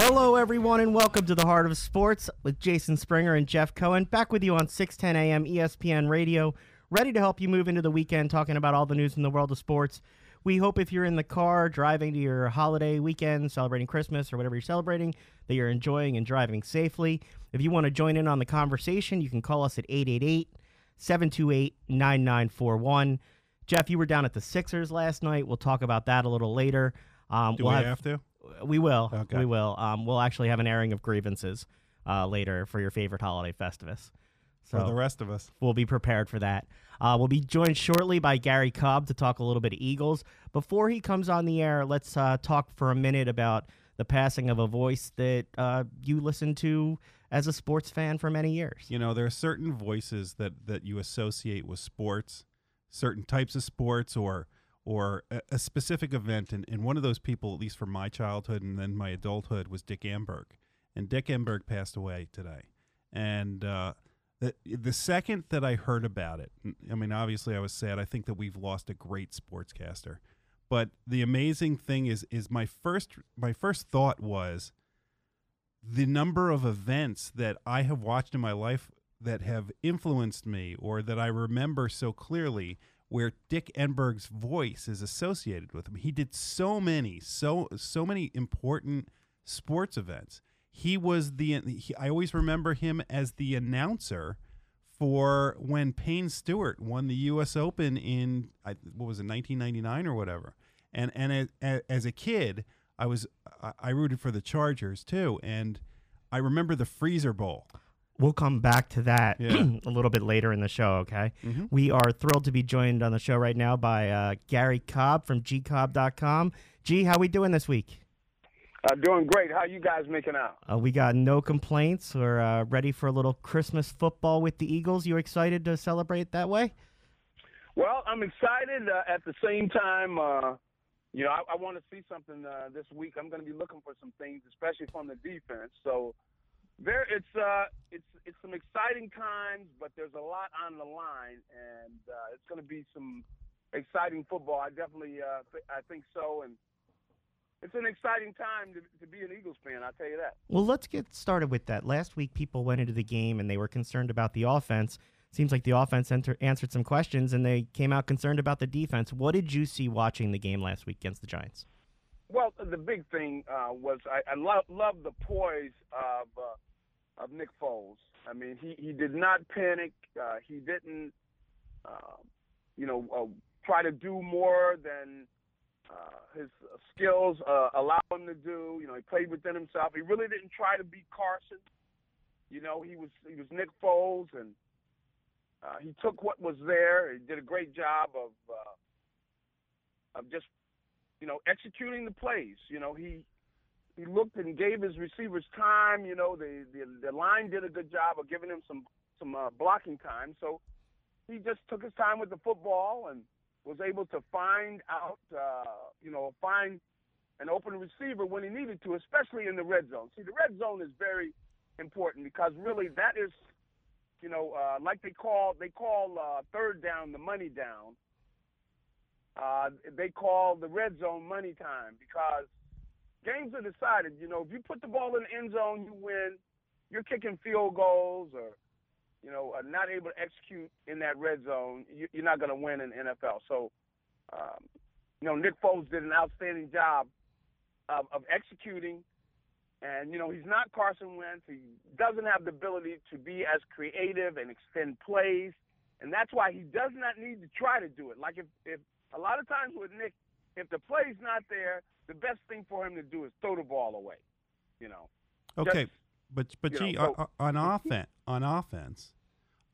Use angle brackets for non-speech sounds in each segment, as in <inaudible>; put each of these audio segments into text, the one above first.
Hello, everyone, and welcome to the Heart of Sports with Jason Springer and Jeff Cohen. Back with you on 610 AM ESPN Radio, ready to help you move into the weekend talking about all the news in the world of sports. We hope if you're in the car driving to your holiday weekend, celebrating Christmas or whatever you're celebrating, that you're enjoying and driving safely. If you want to join in on the conversation, you can call us at 888 728 9941. Jeff, you were down at the Sixers last night. We'll talk about that a little later. Um, Do we'll we have, have to? We will. Okay. We will. Um, we'll actually have an airing of grievances uh, later for your favorite holiday Festivus. So For the rest of us. we'll be prepared for that. Uh, we'll be joined shortly by Gary Cobb to talk a little bit of Eagles. Before he comes on the air, let's uh, talk for a minute about the passing of a voice that uh, you listened to as a sports fan for many years. You know, there are certain voices that, that you associate with sports, certain types of sports or or a, a specific event. And, and one of those people, at least from my childhood and then my adulthood, was Dick Enberg. And Dick Enberg passed away today. And uh, the, the second that I heard about it, I mean, obviously I was sad. I think that we've lost a great sportscaster. But the amazing thing is, is my first my first thought was, the number of events that I have watched in my life that have influenced me or that I remember so clearly where Dick Enberg's voice is associated with him. He did so many, so so many important sports events. He was the he, I always remember him as the announcer for when Payne Stewart won the U.S. Open in I, what was it 1999 or whatever. And and as, a kid, I was I rooted for the Chargers too, and I remember the Freezer Bowl. We'll come back to that Yeah. <clears throat> a little bit later in the show, okay? Mhm. We are thrilled to be joined on the show right now by uh, Gary Cobb from gcobb.com. G, how we doing this week? Uh, doing great. How you guys making out? Uh, we got no complaints. We're uh, ready for a little Christmas football with the Eagles. You excited to celebrate that way? Well, I'm excited. Uh, at the same time, uh, you know, I, I want to see something uh, this week. I'm going to be looking for some things, especially from the defense. So there, it's uh, it's it's some exciting times, but there's a lot on the line, and uh, it's going to be some exciting football. I definitely, uh, th- I think so, and it's an exciting time to, to be an Eagles fan. I'll tell you that. Well, let's get started with that. Last week, people went into the game and they were concerned about the offense. Seems like the offense enter- answered some questions and they came out concerned about the defense. What did you see watching the game last week against the Giants? Well, the big thing uh, was I, I love love the poise of uh, of Nick Foles. I mean, he he did not panic. Uh, he didn't, uh, you know, uh, try to do more than uh, his skills uh, allow him to do. You know, he played within himself. He really didn't try to be Carson. You know, he was he was Nick Foles, and uh, he took what was there. He did a great job of uh, of just you know, executing the plays. You know, he he looked and gave his receivers time. You know, the the, the line did a good job of giving him some some uh, blocking time. So he just took his time with the football and was able to find out, uh, you know, find an open receiver when he needed to, especially in the red zone. See, the red zone is very important because really that is, you know, uh, like they call they call uh, third down the money down uh, they call the red zone money time because games are decided. You know, if you put the ball in the end zone, you win. You're kicking field goals or, you know, are not able to execute in that red zone. You, you're not going to win in NFL. So, um, you know, Nick Foles did an outstanding job of, of executing. And, you know, he's not Carson Wentz. He doesn't have the ability to be as creative and extend plays. And that's why he does not need to try to do it. Like if, if a lot of times with Nick, if the play's not there, the best thing for him to do is throw the ball away. You know. Okay, Just- but but gee, know, on, on <laughs> offense, on offense,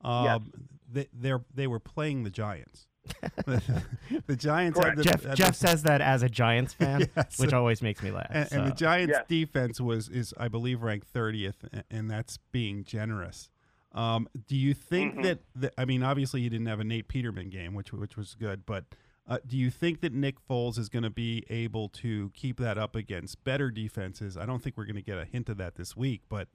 um, they they they were playing the Giants. <laughs> <laughs> the Giants had the, Jeff had Jeff the- says that as a Giants fan, Yes. which always makes me laugh. and, and the. Giants Yes. defense was is I believe ranked thirtieth, and that's being generous. Um, do you think Mhm. that, that I mean obviously you didn't have a Nate Peterman game, which which was good, but uh, do you think that Nick Foles is going to be able to keep that up against better defenses? I don't think we're going to get a hint of that this week, but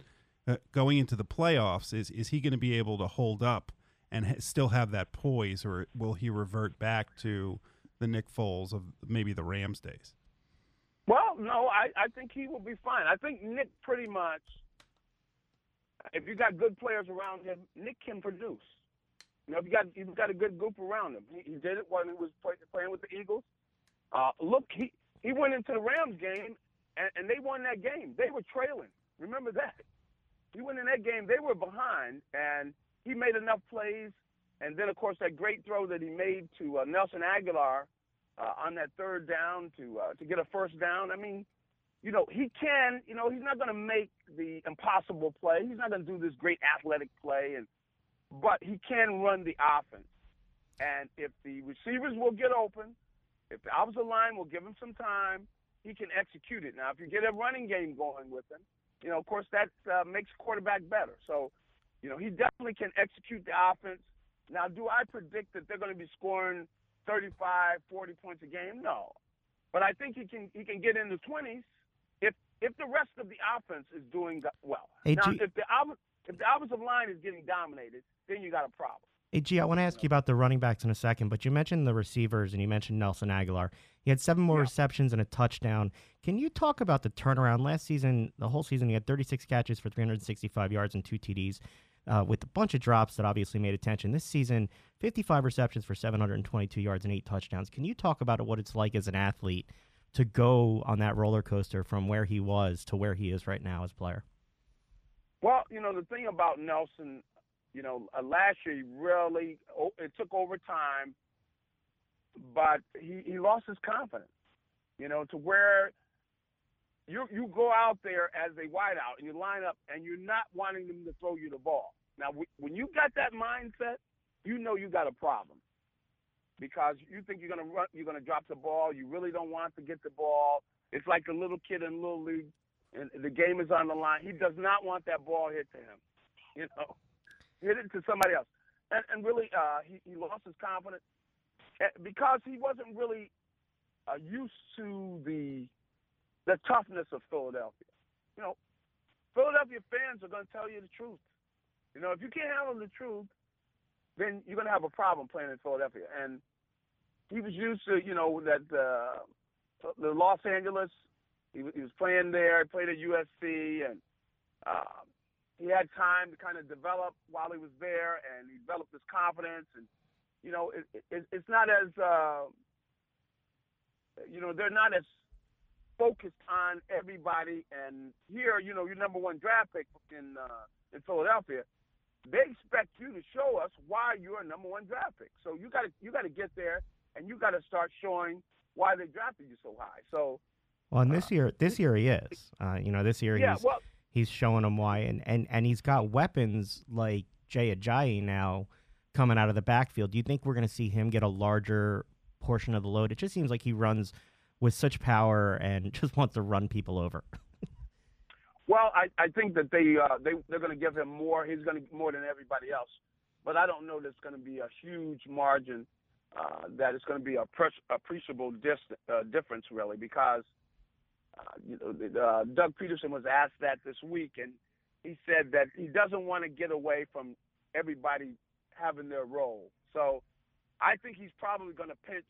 uh, going into the playoffs, is is he going to be able to hold up and ha- still have that poise, or will he revert back to the Nick Foles of maybe the Rams days? Well, no, I, I think he will be fine. I think Nick pretty much, if you got good players around him, Nick can produce. You know, if you got you've got a good group around him. He, he did it when he was play, playing with the Eagles. Uh, look, he he went into the Rams game and, and they won that game. They were trailing. Remember that. He went in that game. They were behind, and he made enough plays. And then, of course, that great throw that he made to uh, Nelson Agholor uh, on that third down to uh, to get a first down. I mean, you know, he can. You know, he's not going to make the impossible play. He's not going to do this great athletic play, and but he can run the offense. And if the receivers will get open, if the offensive line will give him some time, he can execute it. Now, if you get a running game going with him, you know, of course, that uh, makes quarterback better. So, you know, he definitely can execute the offense. Now, do I predict that they're going to be scoring 35, 40 points a game? No, but I think he can he can get in the 20s if if the rest of the offense is doing well. Hey, now, if the if the offensive line is getting dominated, then you got a problem. Hey, G, I want to ask you about the running backs in a second, but you mentioned the receivers and you mentioned Nelson Agholor. He had seven more Yeah. receptions and a touchdown. Can you talk about the turnaround? Last season, the whole season, he had 36 catches for 365 yards and two TDs, uh, with a bunch of drops that obviously made attention. This season, 55 receptions for 722 yards and eight touchdowns. Can you talk about what it's like as an athlete to go on that roller coaster from where he was to where he is right now as a player? Well, you know the thing about Nelson, you know, uh, last year he really oh, it took over time, but he he lost his confidence. You know, to where you you go out there as a wideout and you line up and you're not wanting them to throw you the ball. Now, when you got that mindset, you know you got a problem because you think you're gonna run, you're gonna drop the ball. You really don't want to get the ball. It's like a little kid in little league, and the game is on the line. He does not want that ball hit to him. You know, hit it to somebody else, and and really, uh, he he lost his confidence eh, because he wasn't really uh, used to the the toughness of Philadelphia. You know, Philadelphia fans are going to tell you the truth. You know, if you can't handle the truth, then you're going to have a problem playing in Philadelphia. And he was used to, you know, that uh, the Los Angeles. He, he was playing there. Played at USC, and uh, he had time to kind of develop while he was there, and he developed his confidence. And you know, it, it, it's not as uh, you know, they're not as focused on everybody. And here, you know, your number one draft pick in uh, in Philadelphia, they expect you to show us why you're a number one draft pick. So you got to you got to get there, and you got to start showing why they drafted you so high. So Well, and this year, this year he is. Uh, you know, this year yeah, he's well, he's showing them why, and, and, and he's got weapons like Jay Ajayi now coming out of the backfield. Do you think we're going to see him get a larger portion of the load? It just seems like he runs with such power and <laughs> just wants to run people over. Well, I, I think that they uh, they they're going to give him more. He's going to more than everybody else, but I don't know there's going to be a huge margin uh, that it's going to be a pres- appreciable dis- uh, difference really because uh, you know Doug Pederson was asked that this week and he said that he doesn't want to get away from everybody having their role. So I think he's probably going to pinch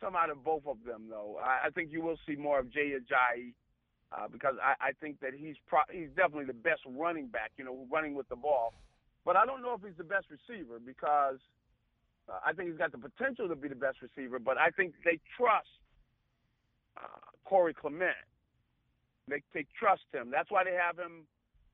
some out of both of them though. I, I think you will see more of Jay Ajayi uh, because I, I think that he's pro- he's definitely the best running back, you know, running with the ball. But I don't know if he's the best receiver because uh, I think he's got the potential to be the best receiver. But I think they trust uh, Corey Clement. They they trust him. That's why they have him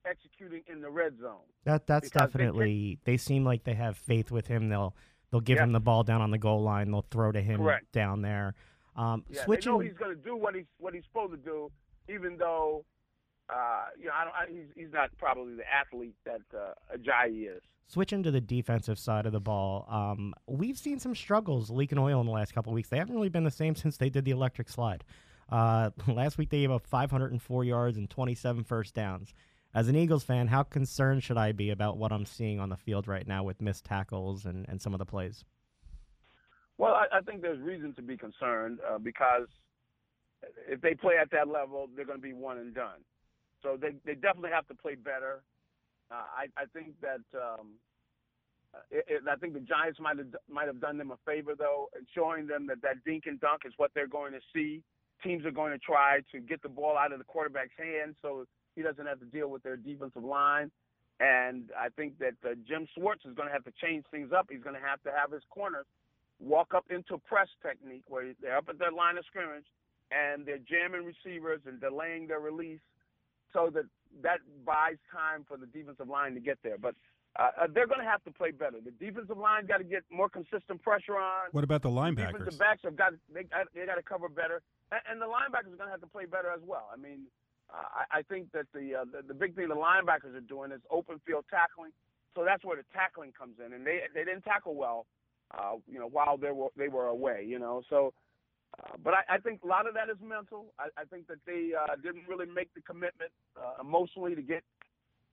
executing in the red zone. That that's Because they definitely. They, seem like they have faith with him. They'll they'll give Yeah. him the ball down on the goal line. They'll throw to him Correct. down there. Um, Yeah, switching. they know he's going to do what he's what he's supposed to do, even though uh, you know I don't, I, he's he's not probably the athlete that uh, Ajayi is. Switching to the defensive side of the ball, um, we've seen some struggles leaking oil in the last couple of weeks. They haven't really been the same since they did the electric slide. Uh, <laughs> last week they gave up 504 yards and 27 first downs. As an Eagles fan, how concerned should I be about what I'm seeing on the field right now with missed tackles and, and some of the plays? Well, I, I think there's reason to be concerned uh, because if they play at that level, they're going to be one and done. So they they definitely have to play better. Uh, I I think that um, it, it, I think the Giants might have might have done them a favor though, in showing them that that dink and dunk is what they're going to see. Teams are going to try to get the ball out of the quarterback's hands so he doesn't have to deal with their defensive line. And I think that uh, Jim Schwartz is going to have to change things up. He's going to have to have his corners walk up into press technique where they're up at their line of scrimmage and they're jamming receivers and delaying their release so that that buys time for the defensive line to get there. But uh, uh they're going to have to play better. The defensive line's got to get more consistent pressure on. What about the linebackers? The defensive backs have got they, they got to cover better, and, and the linebackers are going to have to play better as well. I mean, I, I think that the, uh, the the big thing the linebackers are doing is open field tackling. So that's where the tackling comes in, and they they didn't tackle well, uh, you know, while they were they were away, you know. So, uh, but I, I think a lot of that is mental. I, I think that they uh, didn't really make the commitment uh, emotionally to get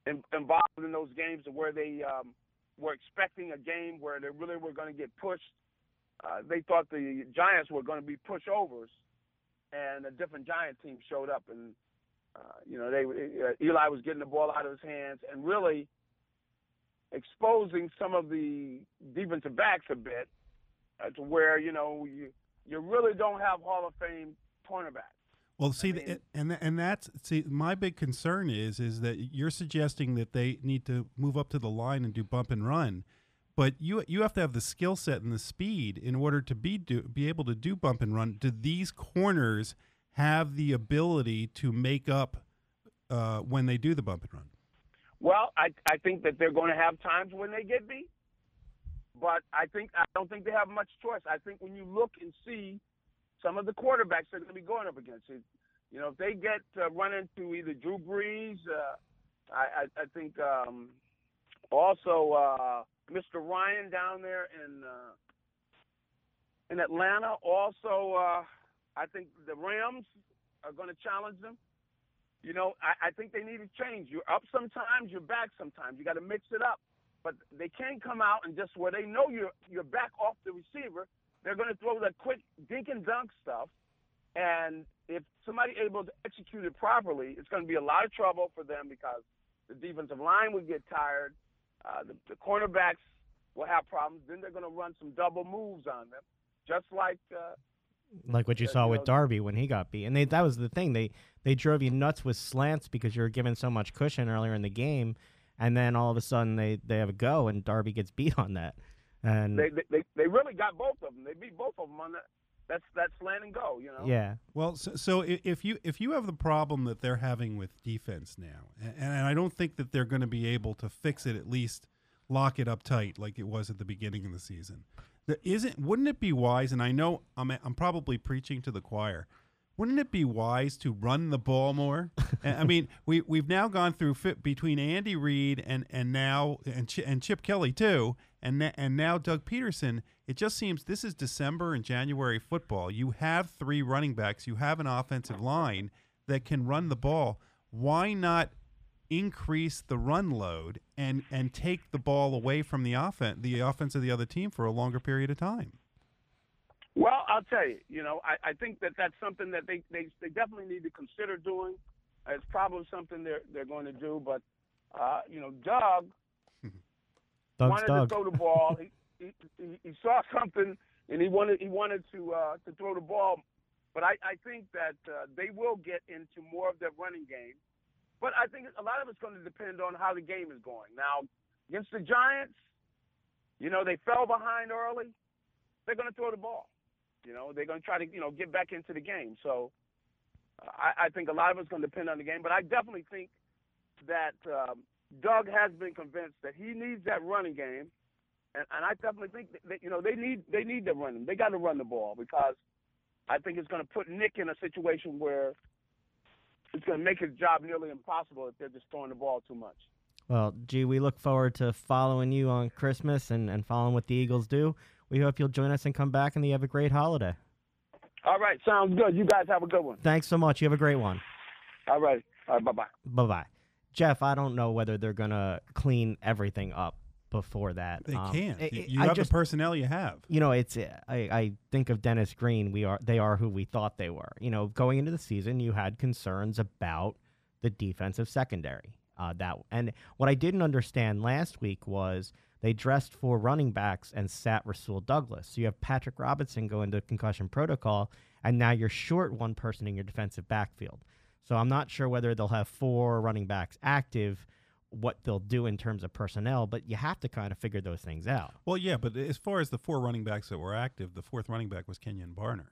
in, involved in those games, where they um, were expecting a game where they really were going to get pushed. Uh, they thought the Giants were going to be pushovers, and a different Giant team showed up and uh, you know, they uh, Eli was getting the ball out of his hands and really exposing some of the defensive backs a bit uh, to where you know you you really don't have Hall of Fame cornerbacks. Well, see, I mean, and and that's see, my big concern is is that you're suggesting that they need to move up to the line and do bump and run, but you you have to have the skill set and the speed in order to be do, be able to do bump and run. Do these corners have the ability to make up uh, when they do the bump and run? Well, I I think that they're going to have times when they get beat, but I think I don't think they have much choice. I think when you look and see some of the quarterbacks they're going to be going up against, it, you know, if they get uh, run into either Drew Brees, uh, I, I I think um, also uh, Mr. Ryan down there in uh, in Atlanta, also. Uh, I think the Rams are going to challenge them. You know, I, I think they need to change. You're up sometimes, you're back sometimes. You got to mix it up. But they can't come out and just where they know you're you're back off the receiver, they're going to throw that quick dink and dunk stuff. And if somebody able to execute it properly, it's going to be a lot of trouble for them because the defensive line would get tired. Uh, the, the cornerbacks will have problems. Then they're going to run some double moves on them, just like uh, like what you saw with Darby when he got beat. And they, that was the thing. They they drove you nuts with slants because you were given so much cushion earlier in the game, and then all of a sudden they, they have a go and Darby gets beat on that. And they, they they really got both of them. They beat both of them on that. That's that slant and go, you know. Yeah. Well, so, so if you if you have the problem that they're having with defense now, and, and I don't think that they're going to be able to fix it, at least lock it up tight like it was at the beginning of the season isn't wouldn't it be wise and i know i'm i'm probably preaching to the choir wouldn't it be wise to run the ball more i mean <laughs> we we've now gone through fit between andy reid and and now and, Ch- and chip kelly too and and now doug Pederson. it just seems this is december and january football you have three running backs you have an offensive line that can run the ball why not increase the run load and and take the ball away from the offense the offense of the other team for a longer period of time. Well, I'll tell you, you know, I, I think that that's something that they, they they definitely need to consider doing. It's probably something they're they're going to do, but uh, you know, Doug <laughs> wanted Doug. to throw the ball. <laughs> he, he, he saw something and he wanted he wanted to uh, to throw the ball. But I, I think that uh, they will get into more of their running game but I think a lot of it's going to depend on how the game is going. Now, against the Giants, you know, they fell behind early. They're going to throw the ball. You know, they're going to try to, you know, get back into the game. So I, I think a lot of it's going to depend on the game. But I definitely think that um, Doug has been convinced that he needs that running game. And, and I definitely think that, you know, they need they need to run them. They got to run the ball because I think it's going to put Nick in a situation where – it's going to make his job nearly impossible if they're just throwing the ball too much. Well, gee, we look forward to following you on Christmas and, and following what the Eagles do. We hope you'll join us and come back and you have a great holiday. All right, sounds good. You guys have a good one. Thanks so much. You have a great one. All right. All right, bye bye. Bye bye. Jeff, I don't know whether they're going to clean everything up before that. They um, can't. It, you I have just, the personnel you have. You know, it's I, I think of Dennis Green. We are they are who we thought they were. You know, going into the season, you had concerns about the defensive secondary. Uh, that and what I didn't understand last week was they dressed for running backs and sat Rasul Douglas. So you have Patrick Robinson go into concussion protocol, and now you're short one person in your defensive backfield. So I'm not sure whether they'll have four running backs active, what they'll do in terms of personnel, but you have to kind of figure those things out. Well, yeah, but as far as the four running backs that were active, the fourth running back was Kenjon Barner.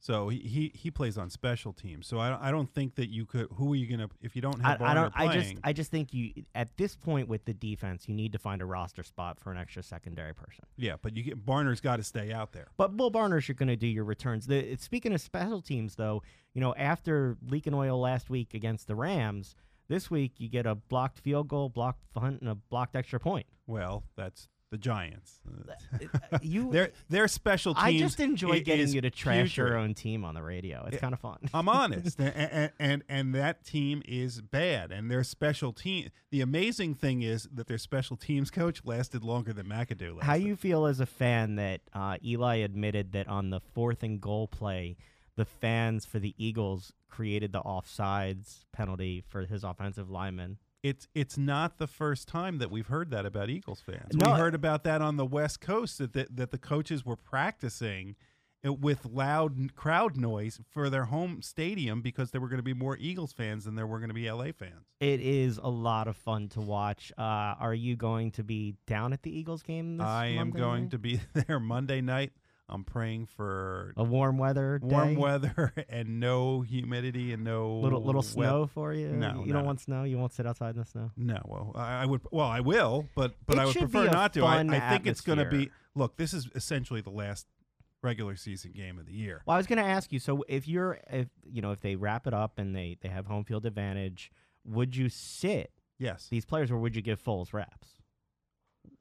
So he, he, he plays on special teams. So I, I don't think that you could. Who are you gonna if you don't have I, I don't. playing? I just I just think you at this point with the defense, you need to find a roster spot for an extra secondary person. yeah, but you get Barner's got to stay out there. But Will Barner's you're going to do your returns. The, speaking of special teams, though, you know after leaking oil last week against the Rams, this week you get a blocked field goal, blocked punt, and a blocked extra point. Well, that's the Giants. <laughs> Uh, you, their their special teams. I just enjoy i- getting you to trash your own team on the radio. It's Yeah. kind of fun. I'm honest, <laughs> and, and and and that team is bad, and their special team. The amazing thing is that their special teams coach lasted longer than McAdoo. Lasted. How you feel as a fan that uh, Eli admitted that on the fourth and goal play, the fans for the Eagles created the offsides penalty for his offensive lineman? It's it's not the first time that we've heard that about Eagles fans. No, we heard about that on the West Coast that that, that the coaches were practicing with loud crowd noise for their home stadium because there were going to be more Eagles fans than there were going to be LA fans. It is a lot of fun to watch. Uh, are you going to be down at the Eagles game? This I am Monday going night? to be <laughs> there Monday night. I'm praying for a warm weather warm day? weather <laughs> and no humidity and no Little little wet- snow for you. No, you no, don't want snow. You won't sit outside in the snow. No, well, I, I would. Well, I will, but but It I would prefer not to. I, I think it's going to be. Look, this is essentially the last regular season game of the year. Well, I was going to ask you. So, if you're, if you know, if they wrap it up and they they have home field advantage, would you sit Yes. these players, or would you give Foles reps?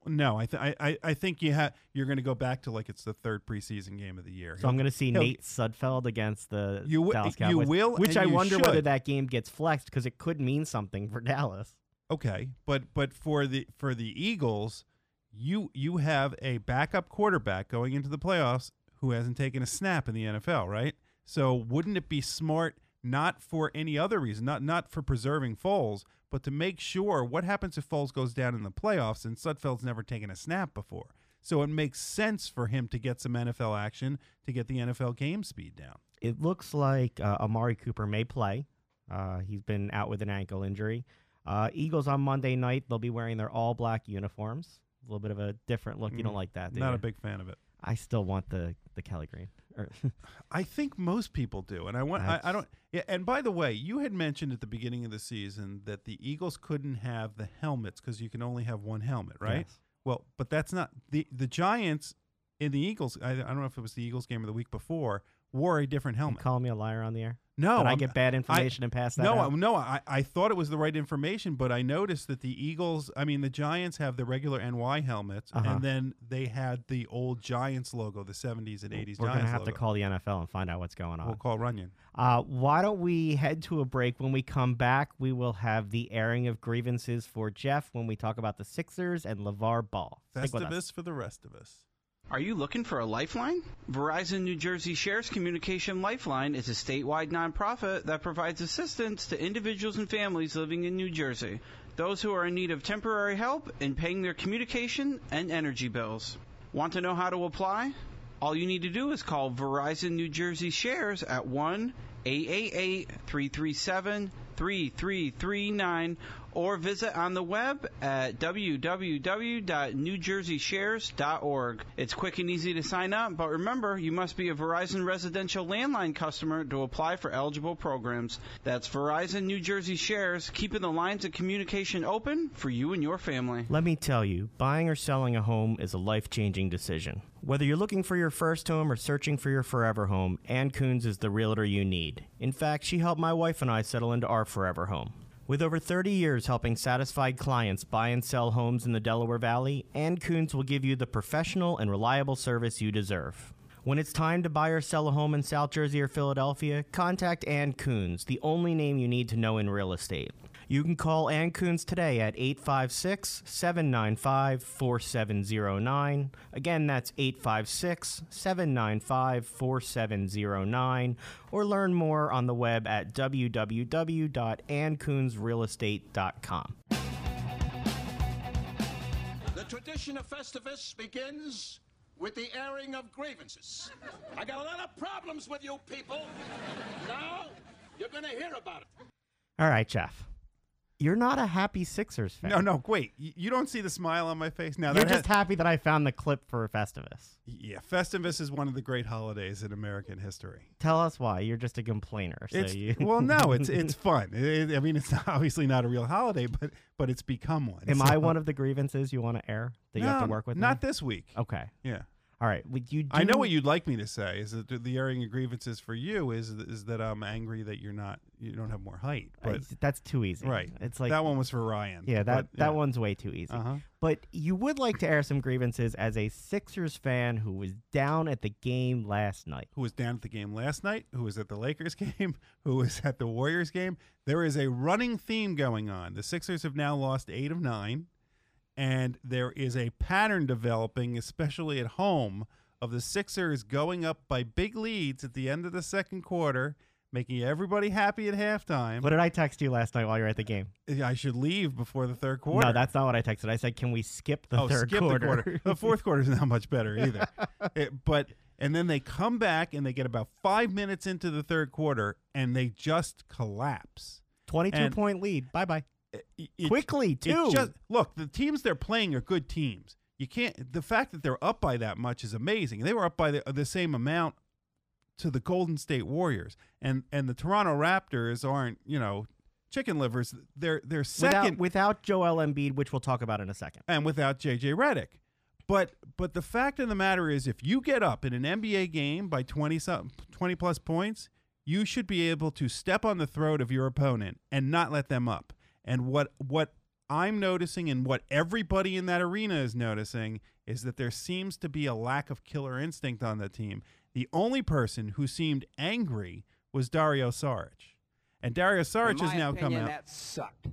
No, I th- I, I I think you have. You're going to go back to like it's the third preseason game of the year. So I'm going to see Nate Sudfeld against the You wi- Dallas you Cowboys. will which I you wonder whether that game gets flexed because it could mean something for Dallas. Okay, but but for the for the Eagles, you you have a backup quarterback going into the playoffs who hasn't taken a snap in the NFL, right? So wouldn't it be smart not for any other reason, not not for preserving Foles, but to make sure what happens if Foles goes down in the playoffs and Sudfeld's never taken a snap before. So it makes sense for him to get some NFL action to get the NFL game speed down. It looks like uh, Amari Cooper may play. Uh, he's been out with an ankle injury. Uh, Eagles on Monday night, they'll be wearing their all black uniforms. A little bit of a different look. You don't Mm, like that, do Not you? a big fan of it. I still want the the Kelly Green. <laughs> I think most people do, and I want. I, I don't. Yeah, and by the way, you had mentioned at the beginning of the season that the Eagles couldn't have the helmets because you can only have one helmet, right? Yes. Well, but that's not the the Giants in the Eagles. I, I don't know if it was the Eagles game or the week before. Wore a different You helmet. calling me a liar on the air? No, I get bad information and pass that no, out? I- no. I, I thought it was the right information, but I noticed that the Eagles, I mean, the Giants have the regular NY helmets, Uh-huh. and then they had the old Giants logo, the 70s and 80s We're Giants gonna have logo. to call the NFL and find out what's going on. We'll call Runyon. Uh, why don't we head to a break? When we come back, we will have the airing of grievances for Jeff when we talk about the Sixers and LaVar Ball. Stick with us. Festivus for the rest of us. Are you looking for a lifeline? Verizon New Jersey Shares Communication Lifeline is a statewide nonprofit that provides assistance to individuals and families living in New Jersey, those who are in need of temporary help in paying their communication and energy bills. Want to know how to apply? All you need to do is call Verizon New Jersey Shares at 1 888 337 3339 or visit on the web at www.newjerseyshares.org. It's quick and easy to sign up, but remember, you must be a Verizon residential landline customer to apply for eligible programs. That's Verizon New Jersey Shares, keeping the lines of communication open for you and your family. Let me tell you, buying or selling a home is a life changing decision. Whether you're looking for your first home or searching for your forever home, Ann Coons is the realtor you need. In fact, she helped my wife and I settle into our forever home. With over 30 years helping satisfied clients buy and sell homes in the Delaware Valley, Ann Coons will give you the professional and reliable service you deserve. When it's time to buy or sell a home in South Jersey or Philadelphia, contact Ann Coons, the only name you need to know in real estate. You can call Ann Coons today at 856 795 4709. Again, that's 856 795 4709. Or learn more on the web at www.anncoonsrealestate.com. The tradition of Festivus begins with the airing of grievances. I got a lot of problems with you people. Now, you're going to hear about it. All right, Jeff. You're not a happy Sixers fan. No, no, wait. You, you don't see the smile on my face now. You're that just has- happy that I found the clip for Festivus. yeah. Festivus is one of the great holidays in American history. Tell us why. You're just a complainer. So It's you well, no, <laughs> it's it's fun. It- I mean, it's <laughs> obviously not a real holiday, but but it's become one. Am I one of the grievances you want to air that you have to work with? Not me? this week. Okay. Yeah. All right. Would you? Do, I know what you'd like me to say is that the airing of grievances for you is is that I'm angry that you're not you don't have more height. But that's too easy. right, It's like that one was for Ryan. Yeah, that but, that yeah. one's way too easy. Uh-huh. But you would like to air some grievances as a Sixers fan who was down at the game last night. Who was down at the game last night? Who was at the Lakers <laughs> game? Who was at the Warriors game? There is a running theme going on. The Sixers have now lost eight of nine, and there is a pattern developing, especially at home, of the Sixers going up by big leads at the end of the second quarter, making everybody happy at halftime. What did I text you last night while you were at the game? I should leave before the third quarter. No, that's not what I texted. I said, "Can we skip the oh, third skip quarter?" the quarter. <laughs> The fourth quarter is not much better either. <laughs> It- but and then they come back and they get about five minutes into the third quarter and they just collapse. Twenty-two And- point lead. Bye bye. It- Quickly too. just look the teams they're playing are good teams. You can't. The fact that they're up by that much is amazing. They were up by the, the same amount to the Golden State Warriors, and and the Toronto Raptors aren't you know chicken livers. They're they're second without without Joel Embiid, which we'll talk about in a second. and without JJ Redick. But but the fact of the matter is if you get up in an NBA game by 20 some 20 plus points, you should be able to step on the throat of your opponent and not let them up. And what what I'm noticing and what everybody in that arena is noticing is that there seems to be a lack of killer instinct on the team. The only person who seemed angry was Dario Saric. And Dario Saric has now come out. That sucked.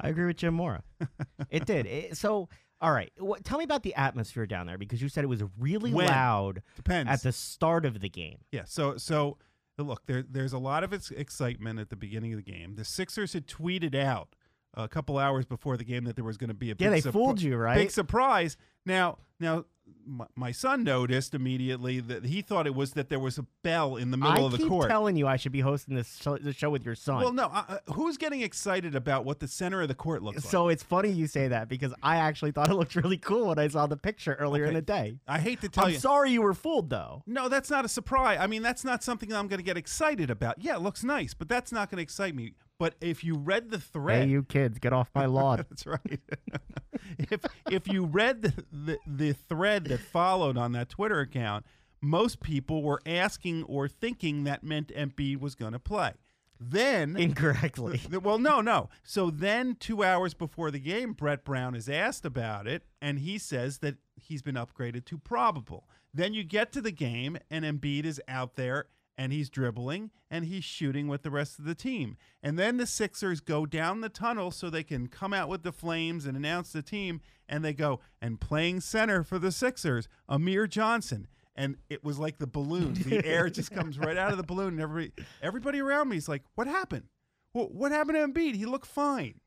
I agree with Jim Mora. <laughs> it did. It- so, all right. What, tell me about the atmosphere down there because you said it was really When? loud Depends. at the start of the game. Yeah. So so look, there there's a lot of excitement at the beginning of the game. The Sixers had tweeted out a couple hours before the game that there was going to be a Yeah, big they fooled you, right? Big surprise. Now now my, my son noticed immediately that he thought it was that there was a bell in the middle I of the keep court. telling you I should be hosting this show, this show with your son. well, no. Uh, uh, who's getting excited about what the center of the court looks like? so it's funny you say that because I actually thought it looked really cool when I saw the picture earlier in the day. I hate to tell you. I'm sorry you were fooled though. No, that's not a surprise. I mean, that's not something that I'm going to get excited about. Yeah, it looks nice, but that's not going to excite me. But if you read the thread, Hey, you kids, get off my lawn. <laughs> That's right. <laughs> if if you read the, the the thread that followed on that Twitter account, most people were asking or thinking that meant Embiid was going to play. Then Incorrectly. th- <laughs> well, no, no. So then, two hours before the game, Brett Brown is asked about it, and he says that he's been upgraded to probable. Then you get to the game, and Embiid is out there, and he's dribbling, and he's shooting with the rest of the team. And then the Sixers go down the tunnel so they can come out with the flames and announce the team, and they go, and playing center for the Sixers, Amir Johnson. And it was like the balloon. The <laughs> air just comes right out of the balloon, and everybody, everybody around me is like, "What happened? What, what happened to Embiid? He looked fine."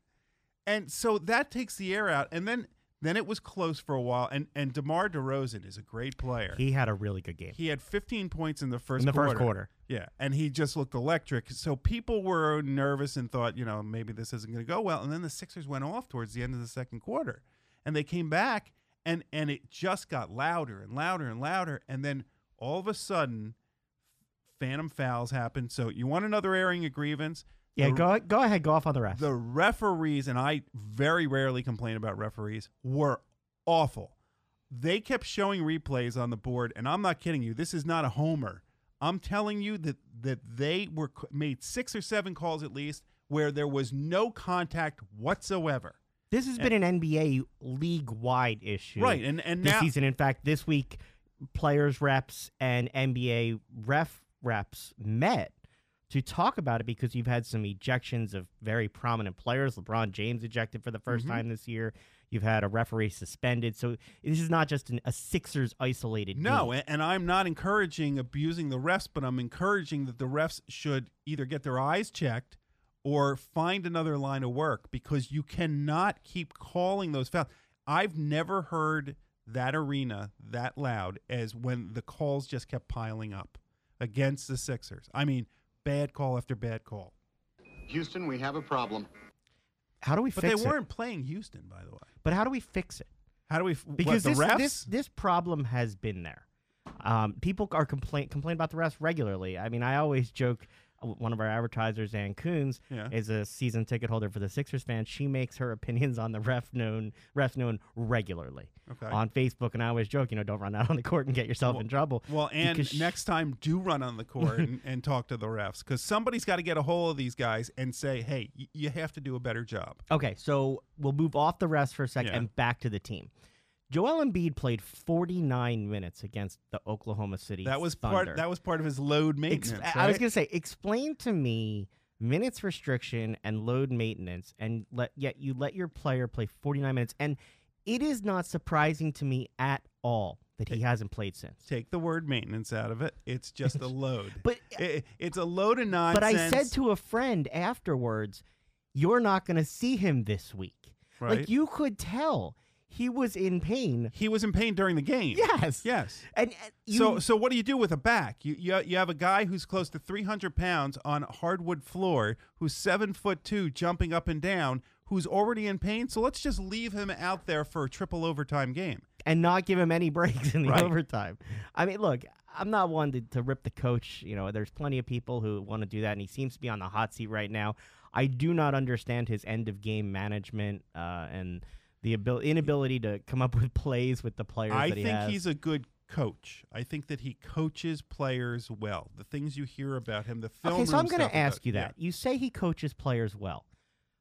And so that takes the air out, and then then it was close for a while. And and DeMar DeRozan is a great player. he had a really good game. He had 15 points in the first In the quarter. first quarter. Yeah, and he just looked electric. So people were nervous and thought, you know, maybe this isn't going to go well. And then the Sixers went off towards the end of the second quarter, and they came back, and and it just got louder and louder and louder. And then all of a sudden, phantom fouls happened. So you want another airing of grievance? Yeah, The- go go ahead, go off on the rest. the referees, and I very rarely complain about referees, were awful. They kept showing replays on the board, and I'm not kidding you. This is not a homer. I'm telling you that that they were made six or seven calls at least where there was no contact whatsoever. This has been an NBA league wide issue. Right, and and this now season. In fact, this week, players reps and NBA ref reps met to talk about it because you've had some ejections of very prominent players. LeBron James ejected for the 1st Mhm. time this year. You've had a referee suspended. So this is not just an, a Sixers isolated. No, game. and I'm not encouraging abusing the refs, but I'm encouraging that the refs should either get their eyes checked or find another line of work because you cannot keep calling those fouls. I've never heard that arena that loud as when the calls just kept piling up against the Sixers. I mean, bad call after bad call. Houston, we have a problem. How do we But fix they weren't playing Houston, by the way. But how do we fix it? How do we? f- Because what, this, the refs? this this problem has been there. Um, people are complain complain about the refs regularly. I mean, I always joke. One of our advertisers, Ann Coons, Yeah. is a season ticket holder for the Sixers fan. She makes her opinions on the ref known refs known regularly Okay. on Facebook, and I always joke, you know, don't run out on the court and get yourself Well- in trouble. Well, and because sh- next time, do run on the <laughs> court and, and talk to the refs because somebody's got to get a hold of these guys and say, "Hey, y- you have to do a better job." Okay, so we'll move off the refs for a second Yeah. and back to the team. Joel Embiid played 49 minutes against the Oklahoma City That was Thunder. part. That was part of his load Ex- maintenance. I was going to say, explain to me minutes restriction and load maintenance, and let yet you let your player play 49 minutes, and it is not surprising to me at all that he hasn't played since. Take the word maintenance out of it. It's just a <laughs> load. But I- it's a load of nonsense. but I said to a friend afterwards, "You're not going to see him this week." right? Like you could tell he was in pain. he was in pain during the game. Yes. Yes. And uh, you, so so what do you do with a back? You you you have a guy who's close to 300 pounds on hardwood floor, who's seven foot two, jumping up and down, who's already in pain. So let's just leave him out there for a triple overtime game. and not give him any <laughs> breaks in the Right. overtime. I mean, look, I'm not one to, to rip the coach. You know, there's plenty of people who want to do that, and he seems to be on the hot seat right now. I do not understand his end of game management uh, and the abil- inability to come up with plays with the players I that he think has. he's a good coach. I think that he coaches players well. The things you hear about him, the film. okay, so I'm going to ask you that. You say he coaches players well.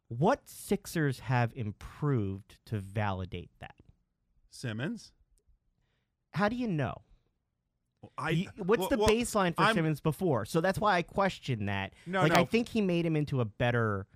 What Sixers have improved to validate that? Simmons. How do you know? I You- what's well- the well, baseline for I'm- Simmons before? So that's why I question that. No, like no. I think he made him into a better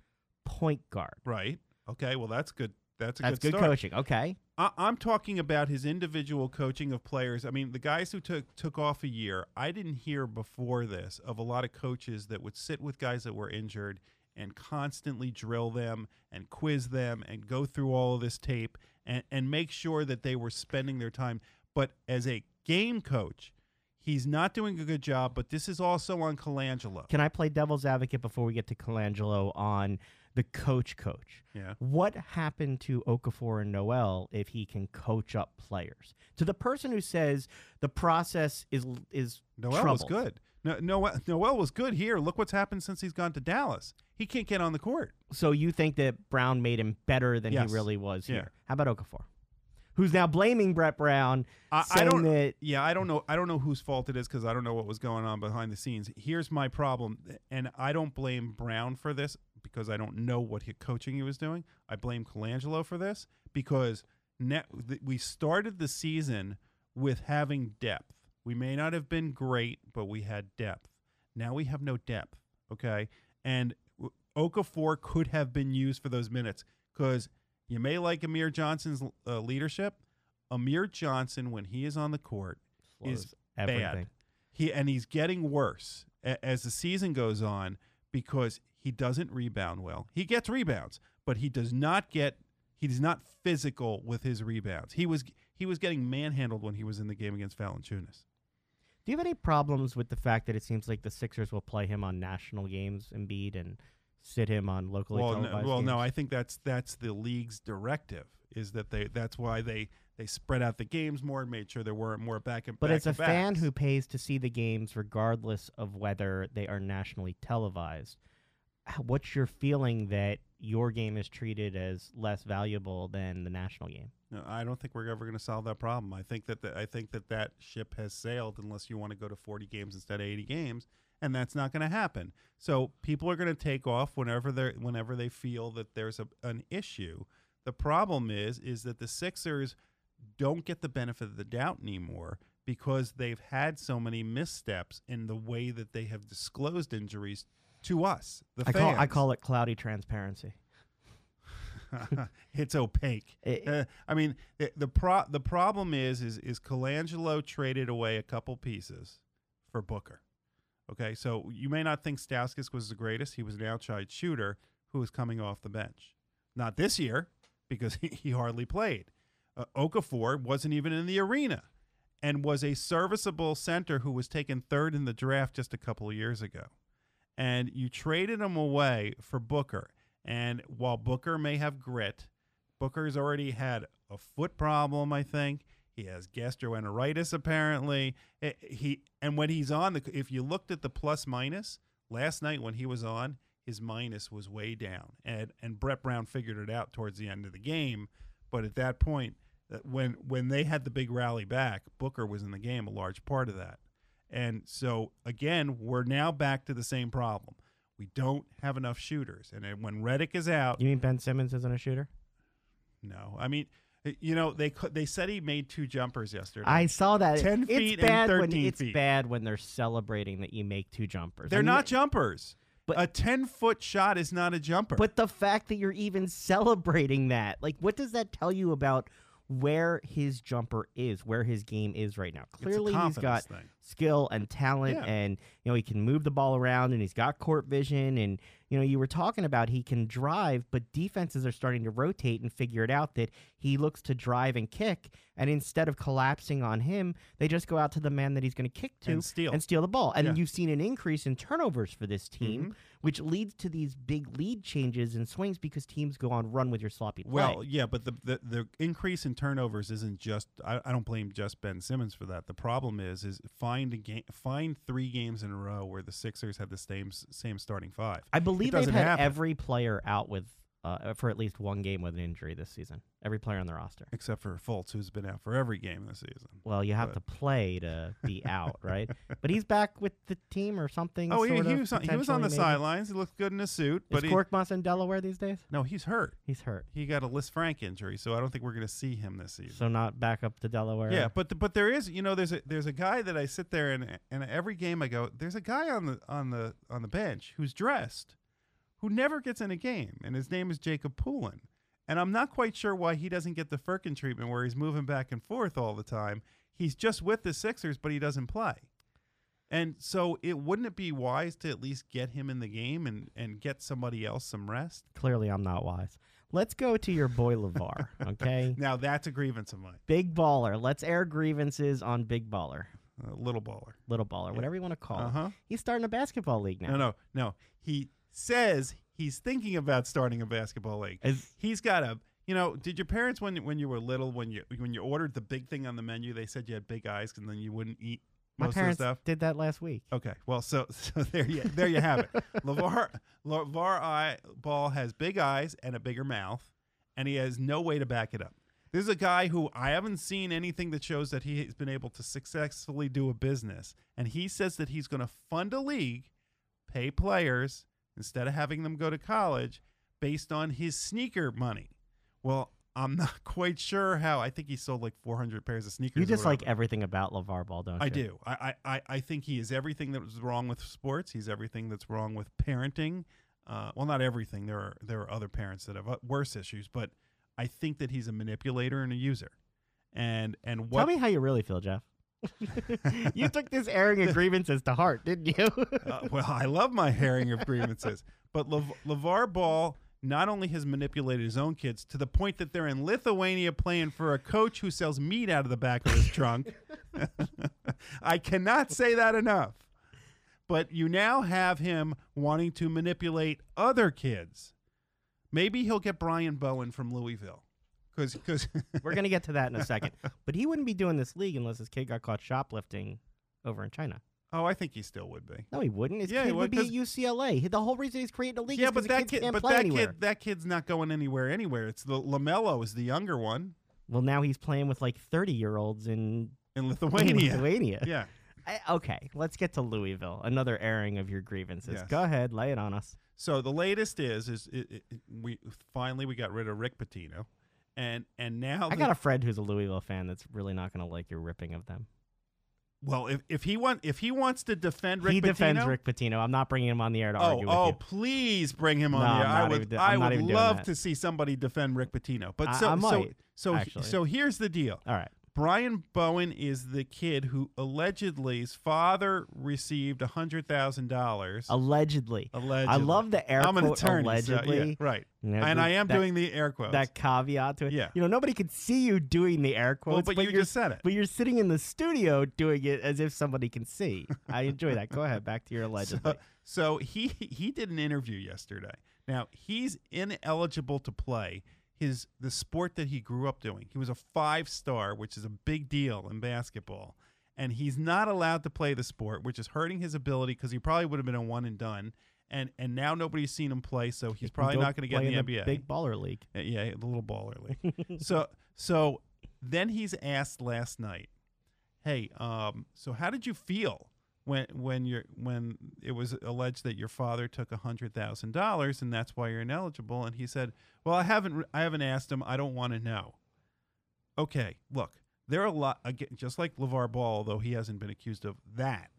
point guard. Right. Okay. Well, that's good. That's a That's good, good coaching. Okay. I, I'm talking about his individual coaching of players. I mean, the guys who took took off a year. I didn't hear before this of a lot of coaches that would sit with guys that were injured and constantly drill them and quiz them and go through all of this tape and, and make sure that they were spending their time. But as a game coach, he's not doing a good job. But this is also on Colangelo. Can I play devil's advocate before we get to Colangelo on the coach coach? Yeah. What happened to Okafor and Noel if he can coach up players? To the person who says the process is is Noel was good. No, Noel, Noel was good here. Look what's happened since he's gone to Dallas. He can't get on the court. So you think that Brown made him better than Yes. he really was Yeah. here? How about Okafor? Who's now blaming Brett Brown, I, I don't. that Yeah, I don't know. I don't know whose fault it is because I don't know what was going on behind the scenes. Here's my problem, and I don't blame Brown for this because I don't know what he, coaching he was doing. I blame Colangelo for this because ne- th- we started the season with having depth. We may not have been great, but we had depth. Now we have no depth. Okay, and Okafor could have been used for those minutes because you may like Amir Johnson's uh, leadership. Amir Johnson, when he is on the court, is everything. bad. He and he's getting worse as the season goes on because he doesn't rebound well. He gets rebounds, but he does not get. He's not physical with his rebounds. He was he was getting manhandled when he was in the game against Valanciunas. Do you have any problems with the fact that it seems like the Sixers will play him on national games, Embiid, and sit him on locally Well, no, televised well, no. I think that's that's the league's directive is that they that's why they they spread out the games more and made sure there weren't more back and forth. But as a back-to-backs. fan who pays to see the games regardless of whether they are nationally televised, what's your feeling that your game is treated as less valuable than the national game? No, I don't think we're ever going to solve that problem. I think that the, I think that that ship has sailed unless you want to go to 40 games instead of 80 games, and that's not going to happen. So people are going to take off whenever they whenever they feel that there's a, an issue. The problem is is that the Sixers don't get the benefit of the doubt anymore because they've had so many missteps in the way that they have disclosed injuries to us, the I call I call it cloudy transparency. <laughs> it's opaque. It- Uh, I mean, the the, pro- the problem is is is Colangelo traded away a couple pieces for Booker. Okay, so you may not think Stauskas was the greatest. He was an outside shooter who was coming off the bench. Not this year because <laughs> he, he hardly played. Uh, Okafor wasn't even in the arena and was a serviceable center who was taken third in the draft just a couple of years ago. And you traded him away for Booker. And while Booker may have grit, Booker's already had a foot problem, I think. He has gastroenteritis apparently. Eh, He and when he's on the if you looked at the plus minus last night when he was on, his minus was way down. And and Brett Brown figured it out towards the end of the game, but at that point uh, when when they had the big rally back, Booker was in the game a large part of that. And so again, we're now back to the same problem. We don't have enough shooters. And when Redick is out, You mean Ben Simmons isn't a shooter? no. I mean, eh, you know, they they said he made two jumpers yesterday. I saw that. 10 it's feet and bad when it's feet. bad when they're celebrating that you make two jumpers. They're I mean, not jumpers. But- a 10 foot shot is not a jumper. But the fact that you're even <laughs> celebrating that, like, what does that tell you about where his jumper is, where his game is right now? Clearly, he's got thing. skill and talent, Yeah. and you know he can move the ball around, and he's got court vision, and you know you were talking about he can drive, but defenses are starting to rotate and figure it out that he looks to drive and kick, and instead of collapsing on him, they just go out to the man that he's going to kick to And steal. and steal the ball, and Yeah. you've seen an increase in turnovers for this team, Mhm. Which leads to these big lead changes and swings because teams go on run with your sloppy play. Well, yeah, but the, the the increase in turnovers isn't just. I, I don't blame just Ben Simmons for that. The problem is is find a game, find three games in a row where the Sixers have the same same starting five. I believe they've doesn't had happen. every player out with uh, for at least one game with an injury this season. Every player on the roster. except for Fultz, who's been out for every game this season. Well, you have But- to play to be <laughs> out, right? But he's back with the team or something. Oh, he of, was on, he was on the maybe. sidelines. He looked good in a suit, Is but he, Korkmaz in Delaware these days? no, he's hurt. He's hurt, He got a Lisfranc injury, so I don't think we're going to see him this season. so not back up to Delaware. Yeah, but but there is, you know, there's a there's a guy that I sit there and and every game I go, there's a guy on the on the on the bench who's dressed, who never gets in a game, and his name is Jacob Poulin, and I'm not quite sure why he doesn't get the Furkan treatment where he's moving back and forth all the time. He's just with the Sixers, but he doesn't play, and so it wouldn't it be wise to at least get him in the game and and get somebody else some rest? Clearly, I'm not wise. Let's go to your boy LaVar. <laughs> Okay, Now that's a grievance of mine, big baller. Let's air grievances on big baller, uh, little baller. little baller, whatever you want to call Uh it. huh. He's starting a basketball league now. No, no, no. He says he's thinking about starting a basketball league. Is- He's got a. You know, did your parents when when you were little when you when you ordered the big thing on the menu, they said you had big eyes and then you wouldn't eat My most parents of the stuff? did that last week. Okay, well, so <laughs> so there you there you have it. <laughs> LaVar LaVar I, Ball has big eyes and a bigger mouth, and he has no way to back it up. This is a guy who I haven't seen anything that shows that he has been able to successfully do a business, and he says that he's going to fund a league, pay players instead of having them go to college, based on his sneaker money. Well. I'm not <laughs> quite sure how. I think he sold like 400 pairs of sneakers. You just like everything about LaVar Ball, don't you? I do. I, I, I- I think he is everything that was wrong with sports. He's everything that's wrong with parenting. Uh, well, not everything. There are there are other parents that have uh, worse issues, but I think that he's a manipulator and a user. And and what Tell me how you really feel, Jeff. You took this airing of grievances to heart, didn't you? <laughs> uh, well, I love my airing of grievances, but Lev- LaVar Ball not only has manipulated his own kids to the point that they're in Lithuania playing for a coach who sells meat out of the back of his trunk. <laughs> I cannot say that enough. But you now have him wanting to manipulate other kids. Maybe he'll get Brian Bowen from Louisville. Because <laughs> We're gonna get to that in a second. But he wouldn't be doing this league unless his kid got caught shoplifting over in China. oh, I think he still would be. No, he wouldn't. His Yeah, he kid would would, be at UCLA. He- The whole reason he's creating a league yeah, is but because that kid, can't but play that anywhere. kid, that kid's not going anywhere. Anywhere. It's the LaMelo is the younger one Well, now he's playing with like thirty-year-olds in in in Lithuania. Lithuania. <laughs> yeah. I, okay, let's get to Louisville. Another airing of your grievances. Yes. Go ahead, lay it on us. So the latest is is it, it, we finally we got rid of Rick Pitino, and and now I the- got a friend who's a Louisville fan that's really not going to like your ripping of them. well if if he want if he wants to defend Rick he Pitino, defends Rick Pitino. I'm not bringing him on the air to Oh, argue with oh! Please bring him on No, here. I'm I would, I would love to see somebody defend Rick Pitino. But so, I so, might, so, he- actually. so here's the deal. All right. Brian Bowen is the kid who allegedly's father received a hundred thousand dollars. Allegedly. Allegedly, I love the air I'm an quote attorney, so, yeah, allegedly. right? You know, and the- I am that- doing the air quotes. that caveat to it. Yeah. You know, nobody could see you doing the air well, quotes, but, you just said it. but you're sitting in the studio doing it as if somebody can see. I enjoy that. Go ahead, back to your <laughs> allegedly. So, so he he did an interview yesterday. Now he's ineligible to play his the sport that he grew up doing. He was a five star, which is a big deal in basketball, and he's not allowed to play the sport, which is hurting his ability because he probably would have been a one and done. And and now nobody's seen him play, so he's probably not going to get in the, NBA. big baller league. Uh, Yeah, the little baller league. <laughs> so so then he's asked last night, "Hey, um, so how did you feel when when you when it was alleged that your father took hundred thousand dollars and that's why you're ineligible?" And he said, "Well, I haven't I haven't asked him. I don't want to know." Okay, look, there are a lot again, just like LaVar Ball, although he hasn't been accused of that.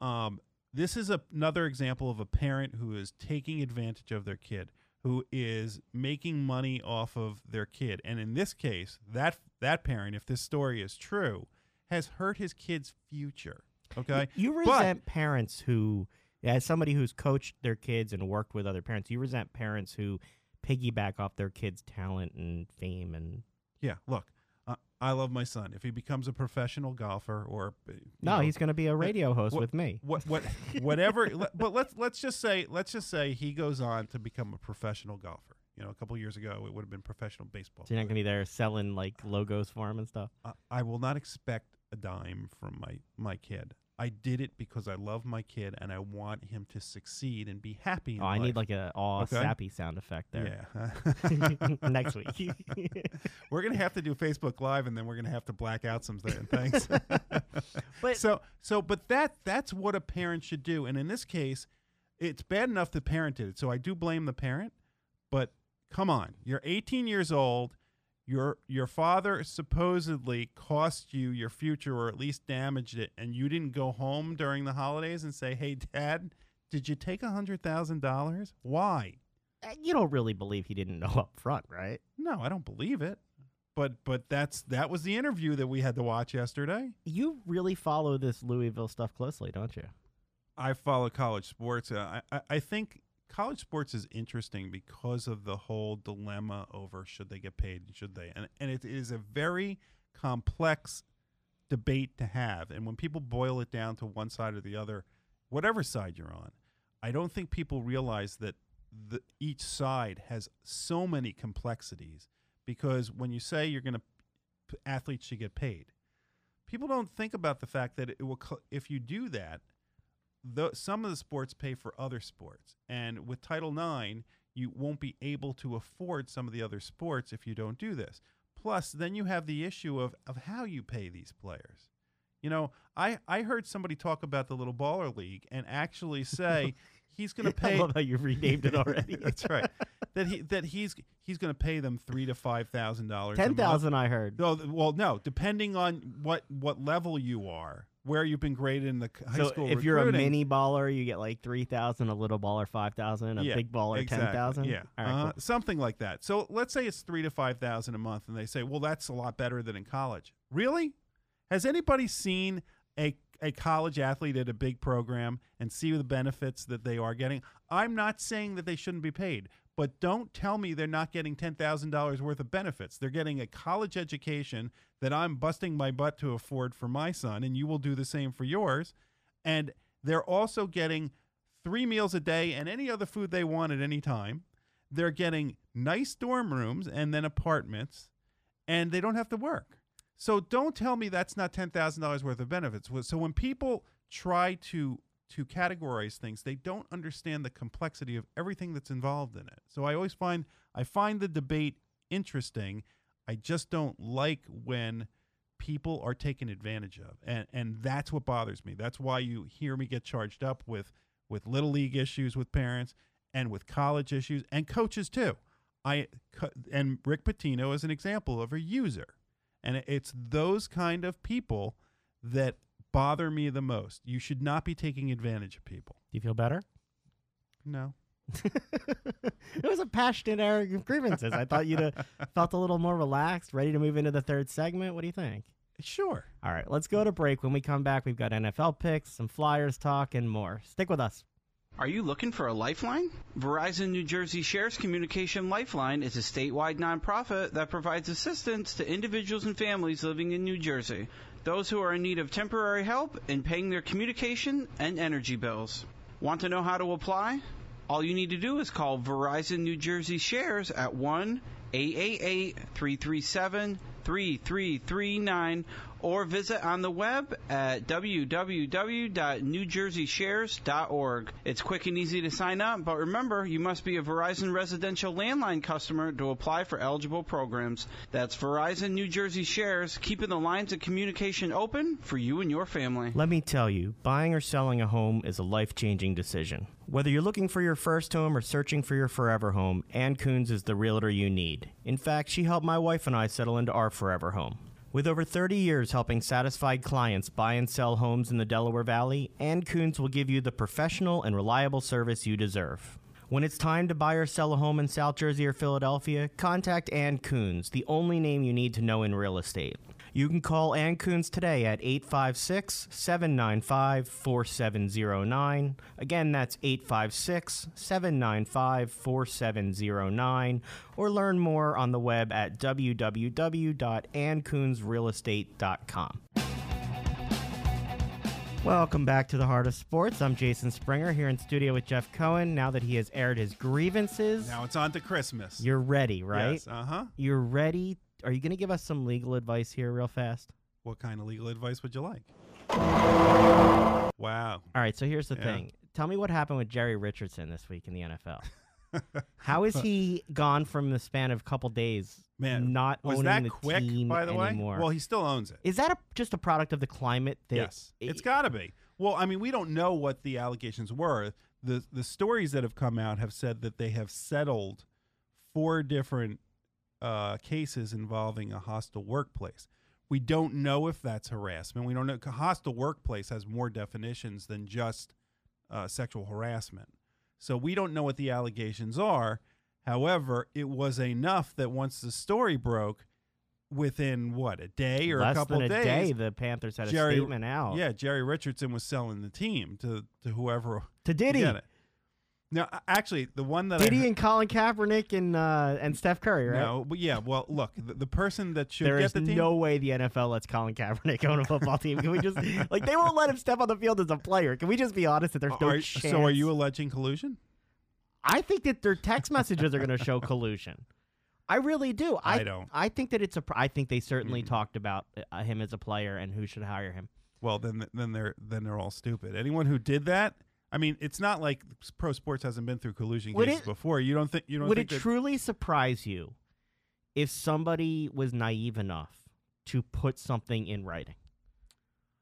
Um, this is a, another example of a parent who is taking advantage of their kid, who is making money off of their kid, and in this case, that that parent, if this story is true, has hurt his kid's future. Okay, You But- resent parents who, as somebody who's coached their kids and worked with other parents, you resent parents who piggyback off their kids' talent and fame and. yeah. Look, uh, I love my son. If he becomes a professional golfer, or No, know, he's going to be a radio host what- with me. what what <laughs> whatever but let's let's just say let's just say he goes on to become a professional golfer you know a couple years ago it would have been professional baseball So you're not going to be there selling like logos for him and stuff. I will not expect a dime from my my kid. I did it because i love my kid and i want him to succeed and be happy Oh, I need like a all Okay. sappy sound effect there. yeah. <laughs> <laughs> Next week. <laughs> we're gonna have to do facebook live and then we're gonna have to black out some th- things. But- so so but that that's what a parent should do. And in this case it's bad enough the parent did it. So i do blame the parent but come on. You're 18 years old your your father supposedly cost you your future or at least damaged it and you didn't go home during the holidays and say hey dad did you take a hundred thousand dollars why Uh, you don't really believe he didn't know <laughs> up front, right? no i don't believe it but but that's that was the interview that we had to watch yesterday You really follow this Louisville stuff closely, don't you? I follow college sports. Uh, I, I I think college sports is interesting because of the whole dilemma over should they get paid should they, and and it is a very complex debate to have. And when people boil it down to one side or the other, whatever side you're on, I don't think people realize that the each side has so many complexities. Because when you say you're going to athletes should get paid, people don't think about the fact that it will if you do that the, some of the sports pay for other sports. And with Title IX, you won't be able to afford some of the other sports if you don't do this. Plus, then you have the issue of, of how you pay these players. You know, I, I heard somebody talk about the little baller league and actually say <laughs> he's going to pay. I love how you renamed it already. <laughs> That's right. That he that he's he's going to pay them three to five thousand dollars. Ten thousand, I heard. No, well, no. Depending on what what level you are, where you've been graded in the c- high so school. if you're a recruiting- mini baller, you get like three thousand. A little baller, five thousand. A Yeah, big baller, ten thousand. Yeah, All right, uh, cool. something like that. So let's say it's three to five thousand a month, and they say, "Well, that's a lot better than in college." Really? Has anybody seen a a college athlete at a big program and see the benefits that they are getting? I'm not saying that they shouldn't be paid, but don't tell me they're not getting ten thousand dollars worth of benefits. They're getting a college education that I'm busting my butt to afford for my son, and you will do the same for yours. And they're also getting three meals a day and any other food they want at any time. They're getting nice dorm rooms and then apartments, and they don't have to work. So don't tell me that's not ten thousand dollars worth of benefits. So when people try to to categorize things, they don't understand the complexity of everything that's involved in it. So I always find I find the debate interesting. I just don't like when people are taken advantage of, and and that's what bothers me. That's why you hear me get charged up with with little league issues with parents and with college issues and coaches too. I and Rick Pitino is an example of a user, and it's those kind of people that bother me the most. You should not be taking advantage of people. Do you feel better? No. <laughs> it was a passionate air of grievances. I thought you'd have <laughs> felt a little more relaxed, ready to move into the third segment. What do you think? Sure. All right, let's go to break. When we come back, we've got NFL picks, some Flyers talk, and more. Stick with us. Are you looking for a lifeline? Verizon New Jersey Shares Communication Lifeline is a statewide nonprofit that provides assistance to individuals and families living in New Jersey, those who are in need of temporary help in paying their communication and energy bills. Want to know how to apply? All you need to do is call Verizon New Jersey Shares at 1 888 337 3339 or visit on the web at www.newjerseyshares.org. It's quick and easy to sign up, but remember, you must be a Verizon residential landline customer to apply for eligible programs. That's Verizon New Jersey Shares, keeping the lines of communication open for you and your family. Let me tell you, buying or selling a home is a life changing decision. Whether you're looking for your first home or searching for your forever home, Ann Coons is the realtor you need. In fact, she helped my wife and I settle into our forever home. With over 30 years helping satisfied clients buy and sell homes in the Delaware Valley, Ann Coons will give you the professional and reliable service you deserve. When it's time to buy or sell a home in South Jersey or Philadelphia, contact Ann Coons, the only name you need to know in real estate. You can call Ann Coons today at 856 795 4709. Again, that's 856 795 4709. Or learn more on the web at www.anncoonsrealestate.com. Welcome back to the Heart of Sports. I'm Jason Springer here in studio with Jeff Cohen. Now that he has aired his grievances, Now it's on to Christmas. you're ready, right? Yes. Uh huh. You're ready. Are you going to give us some legal advice here, real fast? What kind of legal advice would you like? Wow. All right, so here's the Yeah. thing. Tell me what happened with Jerry Richardson this week in the NFL. <laughs> How is he gone from the span of a couple days Man, not was owning that the quick, team by the anymore? way? Well, he still owns it. is that a, just a product of the climate? That yes, it's got to be. Well, I mean, we don't know what the allegations were. the The stories that have come out have said that they have settled four different uh, cases involving a hostile workplace. We don't know if that's harassment. We don't know. Hostile workplace has more definitions than just uh, sexual harassment. So we don't know what the allegations are. However, it was enough that once the story broke, within what a day or less a couple than a days, day, the Panthers had Jerry- a statement out. yeah, Jerry Richardson was selling the team to to whoever to Diddy, get it. Now, a- actually, the one that I Diddy heard- and Colin Kaepernick and uh, and Steph Curry, right? no, but yeah, well, look, the, the person that should There get is the team, There's no way the NFL lets Colin Kaepernick own a football team. Can we just <laughs> like they won't let him step on the field as a player? Can we just be honest that there's no Are- chance? so are you alleging collusion? I think that their text messages are going to show collusion. I really do. I, I don't. I think that it's a. I think they certainly Mm. talked about uh, him as a player and who should hire him. Well, then then they're then they're all stupid. Anyone who did that, I mean, it's not like pro sports hasn't been through collusion Would cases it- before. You don't think you don't Would think it that, truly surprise you if somebody was naive enough to put something in writing?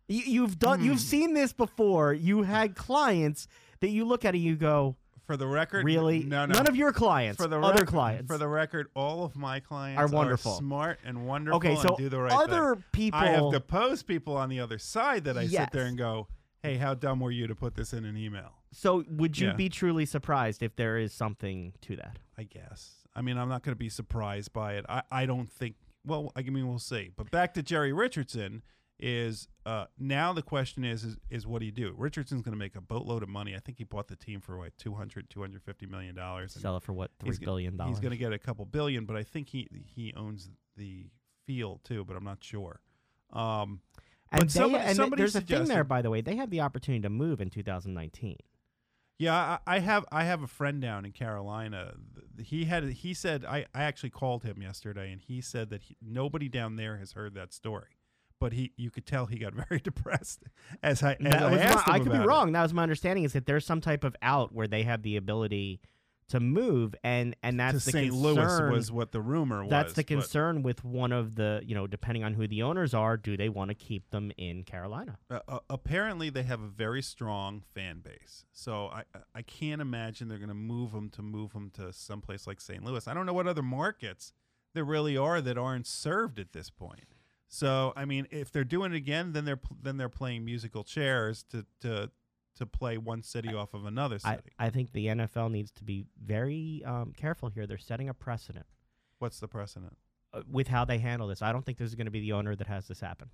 You, you've done. Hmm. You've seen this before. You had clients that you look at and you go, for the record, "Really? no, no. None of your clients. for the other rec- clients For the record, all of my clients Are wonderful. smart and wonderful. Okay, so and do the right other thing. people. I have deposed people on the other side that I sit there and go, "Hey, how dumb were you to put this in an email?" so would you Yeah. be truly surprised if there is something to that? I guess. I mean, I'm not going to be surprised by it. I, I don't think. Well, I mean, we'll see. But back to Jerry Richardson is uh, now the question is, is is what do you do? Richardson's going to make a boatload of money. I think he bought the team for what 200 250 million dollars. Sell it for what three he's billion dollars? He's going to get a couple billion, but I think he he owns the field too, but I'm not sure. Um, And, but they, somebody- and somebody there's a thing there, by the way. They had the opportunity to move in 2019. Yeah, I, I have I have a friend down in Carolina. He had he said I, I actually called him yesterday, and he said that he, nobody down there has heard that story. But he you could tell he got <laughs> very depressed as I as I my- I could be about it. wrong. That was my understanding. Is that there's some type of out where they have the ability to move, and and that's to the St. concern. Louis was what the rumor was. that's the but- concern with one of the you know depending on who the owners are. Do they want to keep them in Carolina? Uh, uh, apparently, they have a very strong fan base, so I I can't imagine they're going to move them to move them to someplace like St. Louis. I don't know what other markets there really are that aren't served at this point. So I mean, if they're doing it again, then they're then they're playing musical chairs to to to play one city off of another city. I think the NFL needs to be very um, careful here. They're setting a precedent What's the precedent? uh, with how they handle this. I don't think this is going to be the owner that has this happen.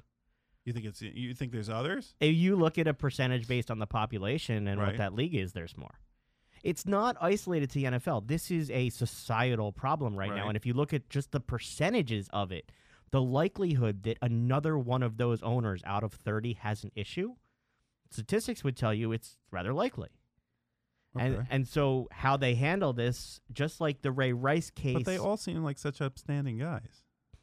You think it's you think there's others? If you look at a percentage based on the population and what that league is, there's more. It's not isolated to the NFL. This is a societal problem right, now. And if you look at just the percentages of it, the likelihood that another one of those owners out of 30 has an issue, statistics would tell you it's rather likely. And Okay. and so how they handle this, just like the Ray Rice case, But they all seem like such upstanding guys.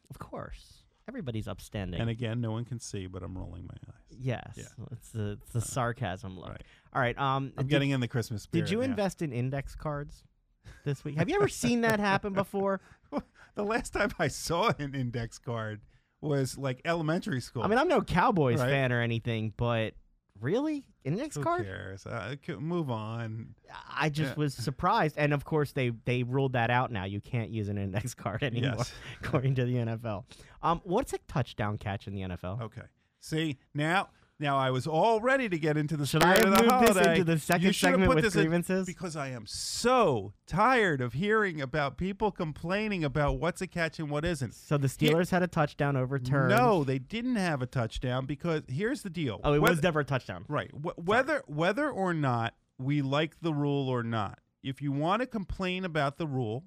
of course, everybody's upstanding. And again, no one can see, but I'm rolling my eyes. yes, Yeah. it's the it's the sarcasm look. right. All right, um, I'm did- getting in the Christmas spirit. Did you now. invest in index cards <laughs> this week? Have you ever seen that happen before? <laughs> The last time I saw an index card was like elementary school. I mean, I'm no Cowboys Right. fan or anything, but really, index Who card? cares? Uh, c- move on. I just Yeah. was surprised, and of course they they ruled that out now. You can't use an <laughs> index card anymore, Yes. according to the NFL. Um, what's a touchdown catch in the NFL? Okay. See now, now I was all ready to get into the Should I have moved this into the second You should have segment with grievances? because I am so tired of hearing about people complaining about what's a catch and what isn't. So the Steelers had a touchdown overturned. No, they didn't have a touchdown because here's the deal. oh, it Whether- was never a touchdown. Right. Wh- whether whether or not we like the rule or not, if you want to complain about the rule,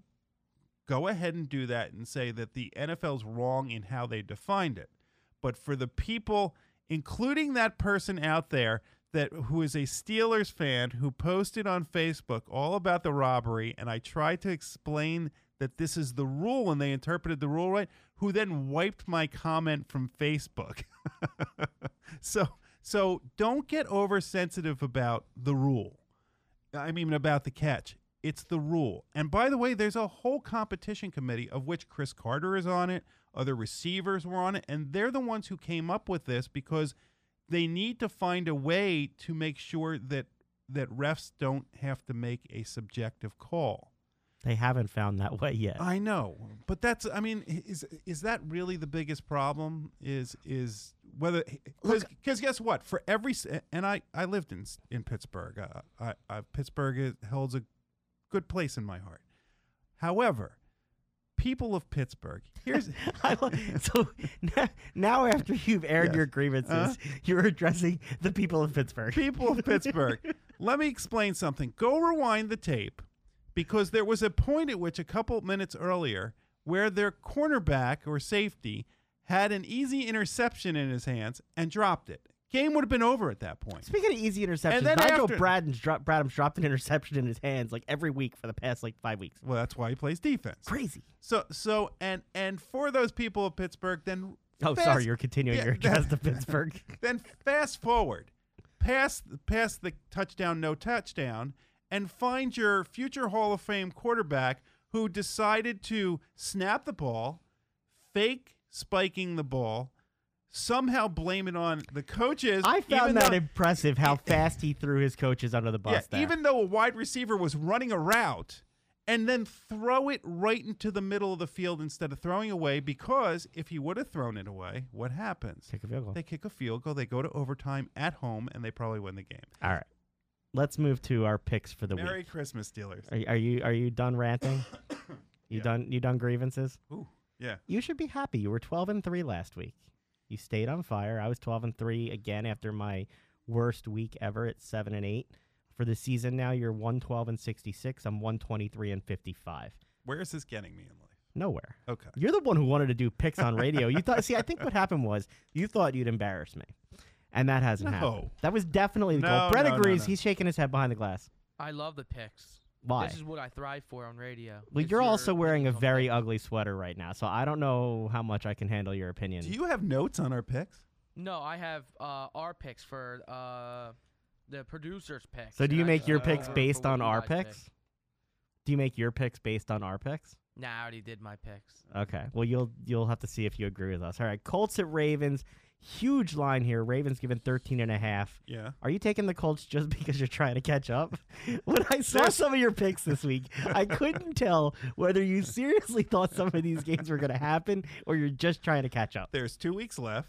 go ahead and do that and say that the NFL's wrong in how they defined it. But for the people, including that person out there that who is a Steelers fan who posted on Facebook all about the robbery, and I tried to explain that this is the rule and they interpreted the rule right, who then wiped my comment from Facebook. <laughs> so so don't get oversensitive about the rule. I mean about the catch. It's the rule. And by the way, there's a whole competition committee of which Cris Carter is on it, other receivers were on it, and they're the ones who came up with this because they need to find a way to make sure that that refs don't have to make a subjective call. They haven't found that way yet. I know, but that's I mean is is that really the biggest problem is is whether because guess what for every and I I lived in in Pittsburgh uh, I, I Pittsburgh holds a good place in my heart. However, people of Pittsburgh here's <laughs> so now, now after you've aired Yes. your grievances, Uh-huh. you're addressing the people of Pittsburgh. people of Pittsburgh, <laughs> let me explain something. Go rewind the tape because there was a point at which a couple minutes earlier where their cornerback or safety had an easy interception in his hands and dropped it. Game would have been over at that point. Speaking of easy interceptions, then Nigel after- Bradham's, dro- Bradham's dropped an interception in his hands like every week for the past like five weeks. Well, that's why he plays defense. Crazy. So so and and for those people of Pittsburgh, then Oh, fast- sorry, you're continuing yeah, your address that- to <laughs> Pittsburgh. then fast forward past past the touchdown no touchdown and find your future Hall of Fame quarterback who decided to snap the ball, fake spiking the ball, somehow blame it on the coaches. I found even that though- impressive how eh, fast he threw his coaches under the bus. yeah, even though a wide receiver was running a route and then throw it right into the middle of the field instead of throwing away because if he would have thrown it away, what happens? Kick a field goal. They kick a field goal, they go to overtime at home, and they probably win the game. All right, let's move to our picks for the Merry week. Merry Christmas, Steelers. Are, are you are you done ranting? <coughs> You Yeah. done you done grievances? Ooh, yeah. You should be happy. You were 12 and 3 last week. You stayed on fire. I was 12 and 3 again after my worst week ever at 7 and 8. For the season now, you're 112 and 66. I'm 123 and 55. Where is this getting me in life? Nowhere. Okay. You're the one who wanted to do picks on radio. You thought see, I think what happened was you thought you'd embarrass me. And that hasn't No. happened. That was definitely the No, goal. Brett no, no, agrees. no. He's shaking his head behind the glass. I love the picks. Why? This is what I thrive for on radio. Well, It's you're your also wearing a very picks. ugly sweater right now, so I don't know how much I can handle your opinion. Do you have notes on our picks? No, I have uh, our picks for uh, the producers' picks. So do you make just your go picks based on our picks? pick. Do you make your picks based on our picks? Nah, I already did my picks. Okay. Well, you'll you'll have to see if you agree with us. All right. Colts at Ravens. Huge line here. Ravens given 13 and a half. Yeah. Are you taking the Colts just <laughs> because you're trying to catch up? <laughs> when I saw some of your picks this week, I couldn't <laughs> tell whether you seriously thought some of these games were going to happen or you're just trying to catch up. There's two weeks left.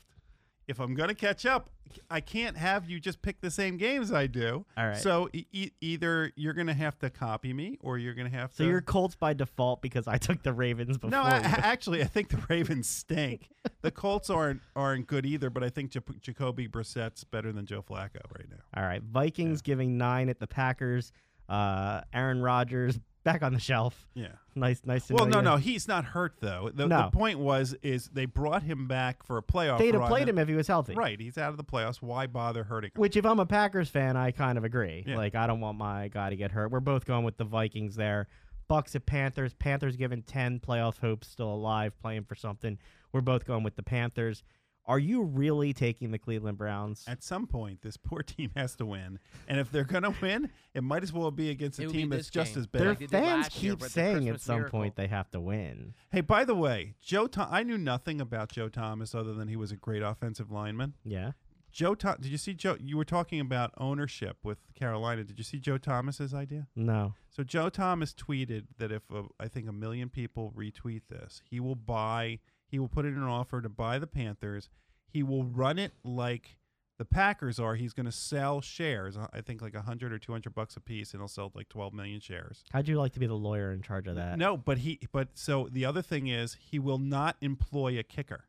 If I'm going to catch up, I can't have you just pick the same games I do. All right. So e- either you're going to have to copy me, or you're going to have to. So you're Colts by default because I took the Ravens before. no, I, actually, I think the Ravens stink. <laughs> the Colts aren't aren't good either, but I think J- Jacoby Brissett's better than Joe Flacco right now. All right, Vikings giving nine at the Packers. Uh, Aaron Rodgers back on the shelf. Yeah. Nice, nice. To Well, no, you. no, he's not hurt though. The, No. the point was is they brought him back for a playoff. They'd have played him if he was healthy. Right, he's out of the playoffs. Why bother hurting him? Which, if I'm a Packers fan, I kind of agree. Yeah. Like, I don't want my guy to get hurt. We're both going with the Vikings there. Bucks at Panthers. Panthers given ten playoff hopes, still alive, playing for something. We're both going with the Panthers. Are you really taking the Cleveland Browns? At some point, this <laughs> poor team has to win, and if they're going to win, it might as well be against a It would be team that's this just as bad. Their did fans last year keep saying at some miracle. point they have to win. Hey, by the way, Joe, Tho- I knew nothing about Joe Thomas other than he was a great offensive lineman. Yeah. Joe, Tho- did you see Joe? You were talking about ownership with Carolina. Did you see Joe Thomas's idea? No. So Joe Thomas tweeted that if uh, I think a million people retweet this, he will buy. He will put in an offer to buy the Panthers. He will run it like the Packers are. He's going to sell shares. uh, I think like a hundred or two hundred bucks a piece, and he'll sell like twelve million shares. How'd you like to be the lawyer in charge of that? No, but he. But so the other thing is, he will not employ a kicker.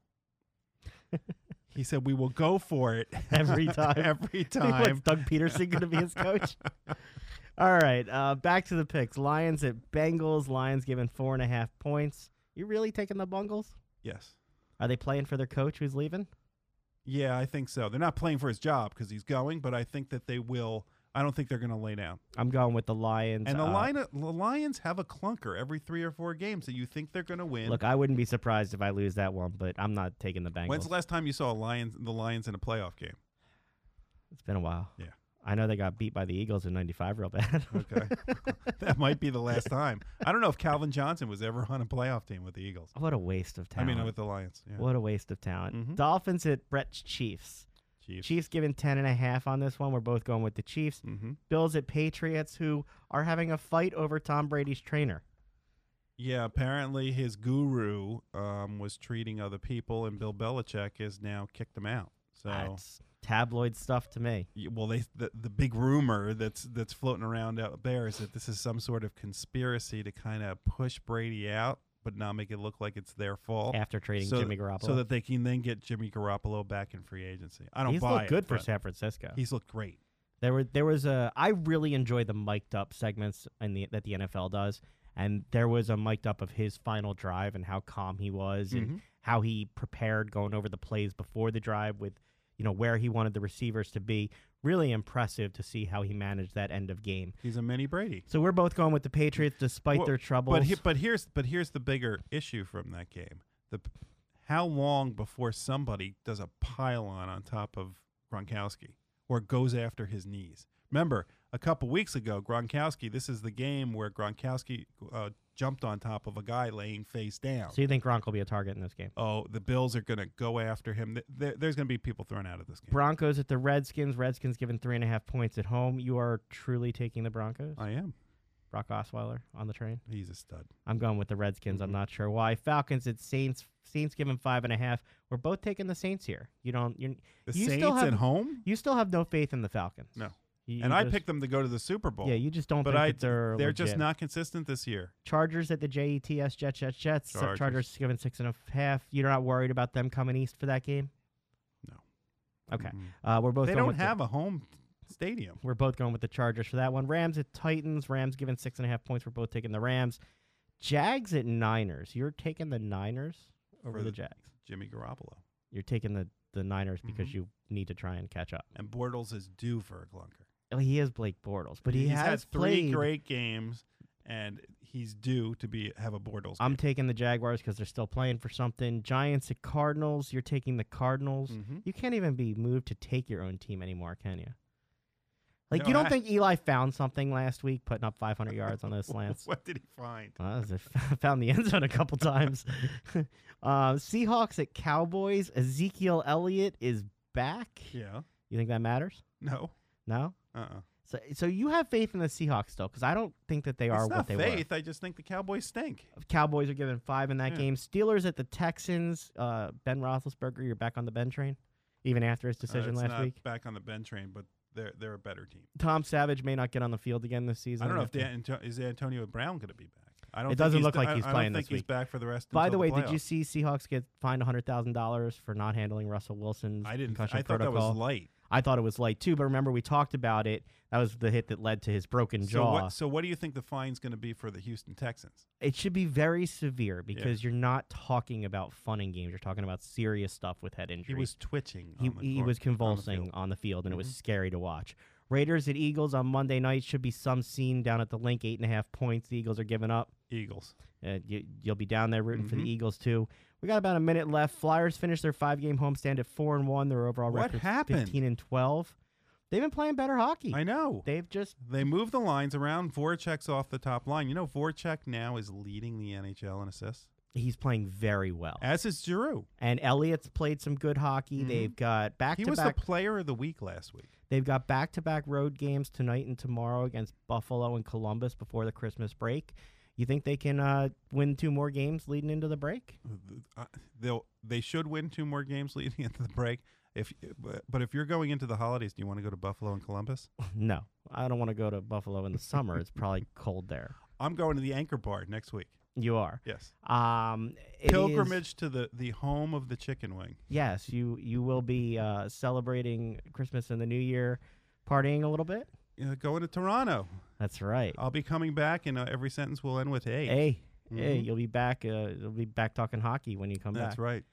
<laughs> he said we will go for it <laughs> Every time. <laughs> every time." What's. Doug Pederson going to be his coach? All right, uh, back to the picks. Lions at Bengals. Lions given four and a half points. You really taking the Bungles? Yes. Are they playing for their coach who's leaving? Yeah, I think so. They're not playing for his job because he's going, but I think that they will. I don't think they're going to lay down. I'm going with the Lions. And the, uh, line, the Lions have a clunker every three or four games that you think they're going to win. Look, I wouldn't be surprised if I lose that one, but I'm not taking the Bengals. When's the last time you saw Lions, the Lions in a playoff game? it's been a while. Yeah. I know they got beat by the Eagles in '95 real bad. <laughs> Okay, <laughs> that might be the last time. I don't know if Calvin Johnson was ever on a playoff team with the Eagles. what a waste of talent. I mean, with the Lions. Yeah. What a waste of talent. Mhm. Dolphins at Brett's Chiefs. Chiefs. Chiefs given ten and a half on this one. We're both going with the Chiefs. Mm-hmm. Bills at Patriots, who are having a fight over Tom Brady's trainer. Yeah, apparently his guru um, was treating other people, and Bill Belichick has now kicked him out. So, That's tabloid stuff to me. well, they the, the big rumor that's that's floating around out there is that this is some sort of conspiracy to kind of push Brady out, but not make it look like it's their fault. After trading so, Jimmy Garoppolo, so that they can then get Jimmy Garoppolo back in free agency. I don't he's buy looked it, good for San Francisco. He's looked great. There were there was a I really enjoy the mic'd up segments in the that the NFL does, and there was a mic'd up of his final drive and how calm he was and Mhm. how he prepared going over the plays before the drive with you know where he wanted the receivers to be. Really impressive to see how he managed that end of game. He's a mini Brady. So we're both going with the Patriots despite Well, their troubles. But he, but here's but here's the bigger issue from that game. The how long before somebody does a pylon on top of Gronkowski or goes after his knees? Remember, a couple weeks ago, Gronkowski. This is the game where Gronkowski uh, jumped on top of a guy laying face down. so you think Gronk will be a target in this game? Oh, the Bills are going to go after him. There- there's going to be people thrown out of this game. Broncos at the Redskins. Redskins given three and a half points at home. You are truly taking the Broncos. I am. Brock Osweiler on the train. He's a stud. I'm going with the Redskins. I'm Mhm. not sure why. Falcons at Saints. Saints given five and a half. We're both taking the Saints here. You don't. You The You Saints still have- at home, you still have no faith in the Falcons. No. You- and you I just- picked them to go to the Super Bowl. Yeah, you just don't but think I they're they're just not consistent this year. Chargers at the Jets. Jets. Jets. Jets. Chargers. Chargers given six and a half. You're not worried about them coming east for that game. No. Okay. Mm. Uh, we're both. They going don't with the- have a home stadium. We're both going with the Chargers for that one. Rams at Titans. Rams given six and a half points. We're both taking the Rams. Jags at Niners. You're taking the Niners over the, the- Jags. Jimmy Garoppolo. You're taking the, the Niners because Mhm. you need to try and catch up. And Bortles is due for a clunker. Oh, he is Blake Bortles, but he he's has had three played. great games, and he's due to be have a Bortles. I'm game. taking the Jaguars because they're still playing for something. Giants at Cardinals. You're taking the Cardinals. Mhm. You can't even be moved to take your own team anymore, can you? Like No, you don't I- think Eli found something last week, putting up 500 yards on those slants? <laughs> what did he find? Well, that was a- <laughs> found the end zone a couple times. <laughs> uh, Seahawks at Cowboys. Ezekiel Elliott is back. Yeah. You think that matters? No. No. Uh-uh. So, so you have faith in the Seahawks still, because I don't think that they are it's what they faith. I just think the Cowboys stink. Cowboys are given five in that Yeah. game. Steelers at the Texans. Uh, ben Roethlisberger, you're back on the Ben train. even after his Uh, decision it's last not week. back on the Ben train, but they're they're a better team. Tom Savage may not get on the field again this season. I don't know if Dan, Anto- is Antonio Brown going to be back. I don't. It think doesn't look like he's I playing don't this think he's back for the rest. By the way, did you see Seahawks get fined hundred thousand dollars for not handling Russell Wilson's I didn't. I thought protocol? that was light. I thought it was light too, but remember we talked about it. That was the hit that led to his broken So jaw. what? So what do you think the fine's going to be for the Houston Texans? it should be very severe because you're not talking about fun and games. You're talking about serious stuff with head injury. He was twitching. he, on the he court- was on the convulsing on the field, and it was Mhm. scary to watch. Raiders at Eagles on Monday night should be some scene down at the Linc. Eight and a half points. The Eagles are giving up. Eagles. Uh, you, you'll be down there rooting for the Mhm. Eagles too. We got about a minute left. Flyers finished their five-game homestand at four and one. Their overall What record happened? fifteen and twelve. They've been playing better hockey. I know. They've just They move the lines around. Voracek's off the top line. You know, Voracek now is leading the NHL in assists, he's playing very well. as is Giroux. And Elliott's played some good hockey. Mhm. They've got back He to was back. the player of the week last week. They've got back to back road games tonight and tomorrow against Buffalo and Columbus before the Christmas break. You think they can uh, win two more games leading into the break? Uh, They'll they should win two more games <laughs> leading into the break. If but- if you're going into the holidays, do you want to go to Buffalo and Columbus? <laughs> No, I don't want to go to Buffalo in the summer. It's probably <laughs> cold there. I'm going to the Anchor Bar next week. You are. Yes, Um, it is- pilgrimage to the the home of the chicken wing. yes, you you will be uh, celebrating Christmas and the New Year, partying a little bit. Uh, going to Toronto. That's right. I'll be coming back, and uh, every sentence will end with a. Hey, hey, Mhm. you'll be back. Uh, you'll be back talking hockey when you come That's back. That's right.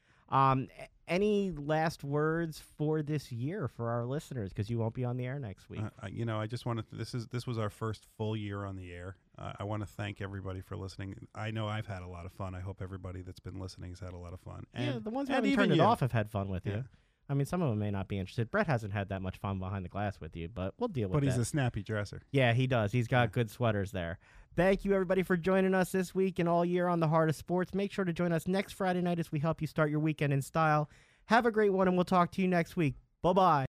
Um, any last words for this year for our listeners? Because you won't be on the air next week. Uh, you know, I just want to. This is this was our first full year on the air. Uh, I want to thank everybody for listening. I know I've had a lot of fun. I hope everybody that's been listening has had a lot of fun. And, yeah, the ones who haven't turned it you. off have had fun with Yeah. you. I mean, some of them may not be interested. Brett hasn't had that much fun behind the glass with you, but we'll deal with But he's that. a snappy dresser. yeah, he does. He's got Yeah. good sweaters there. Thank you, everybody, for joining us this week and all year on the Heart of Sports. Make sure to join us next Friday night as we help you start your weekend in style. Have a great one, and we'll talk to you next week. Bye bye.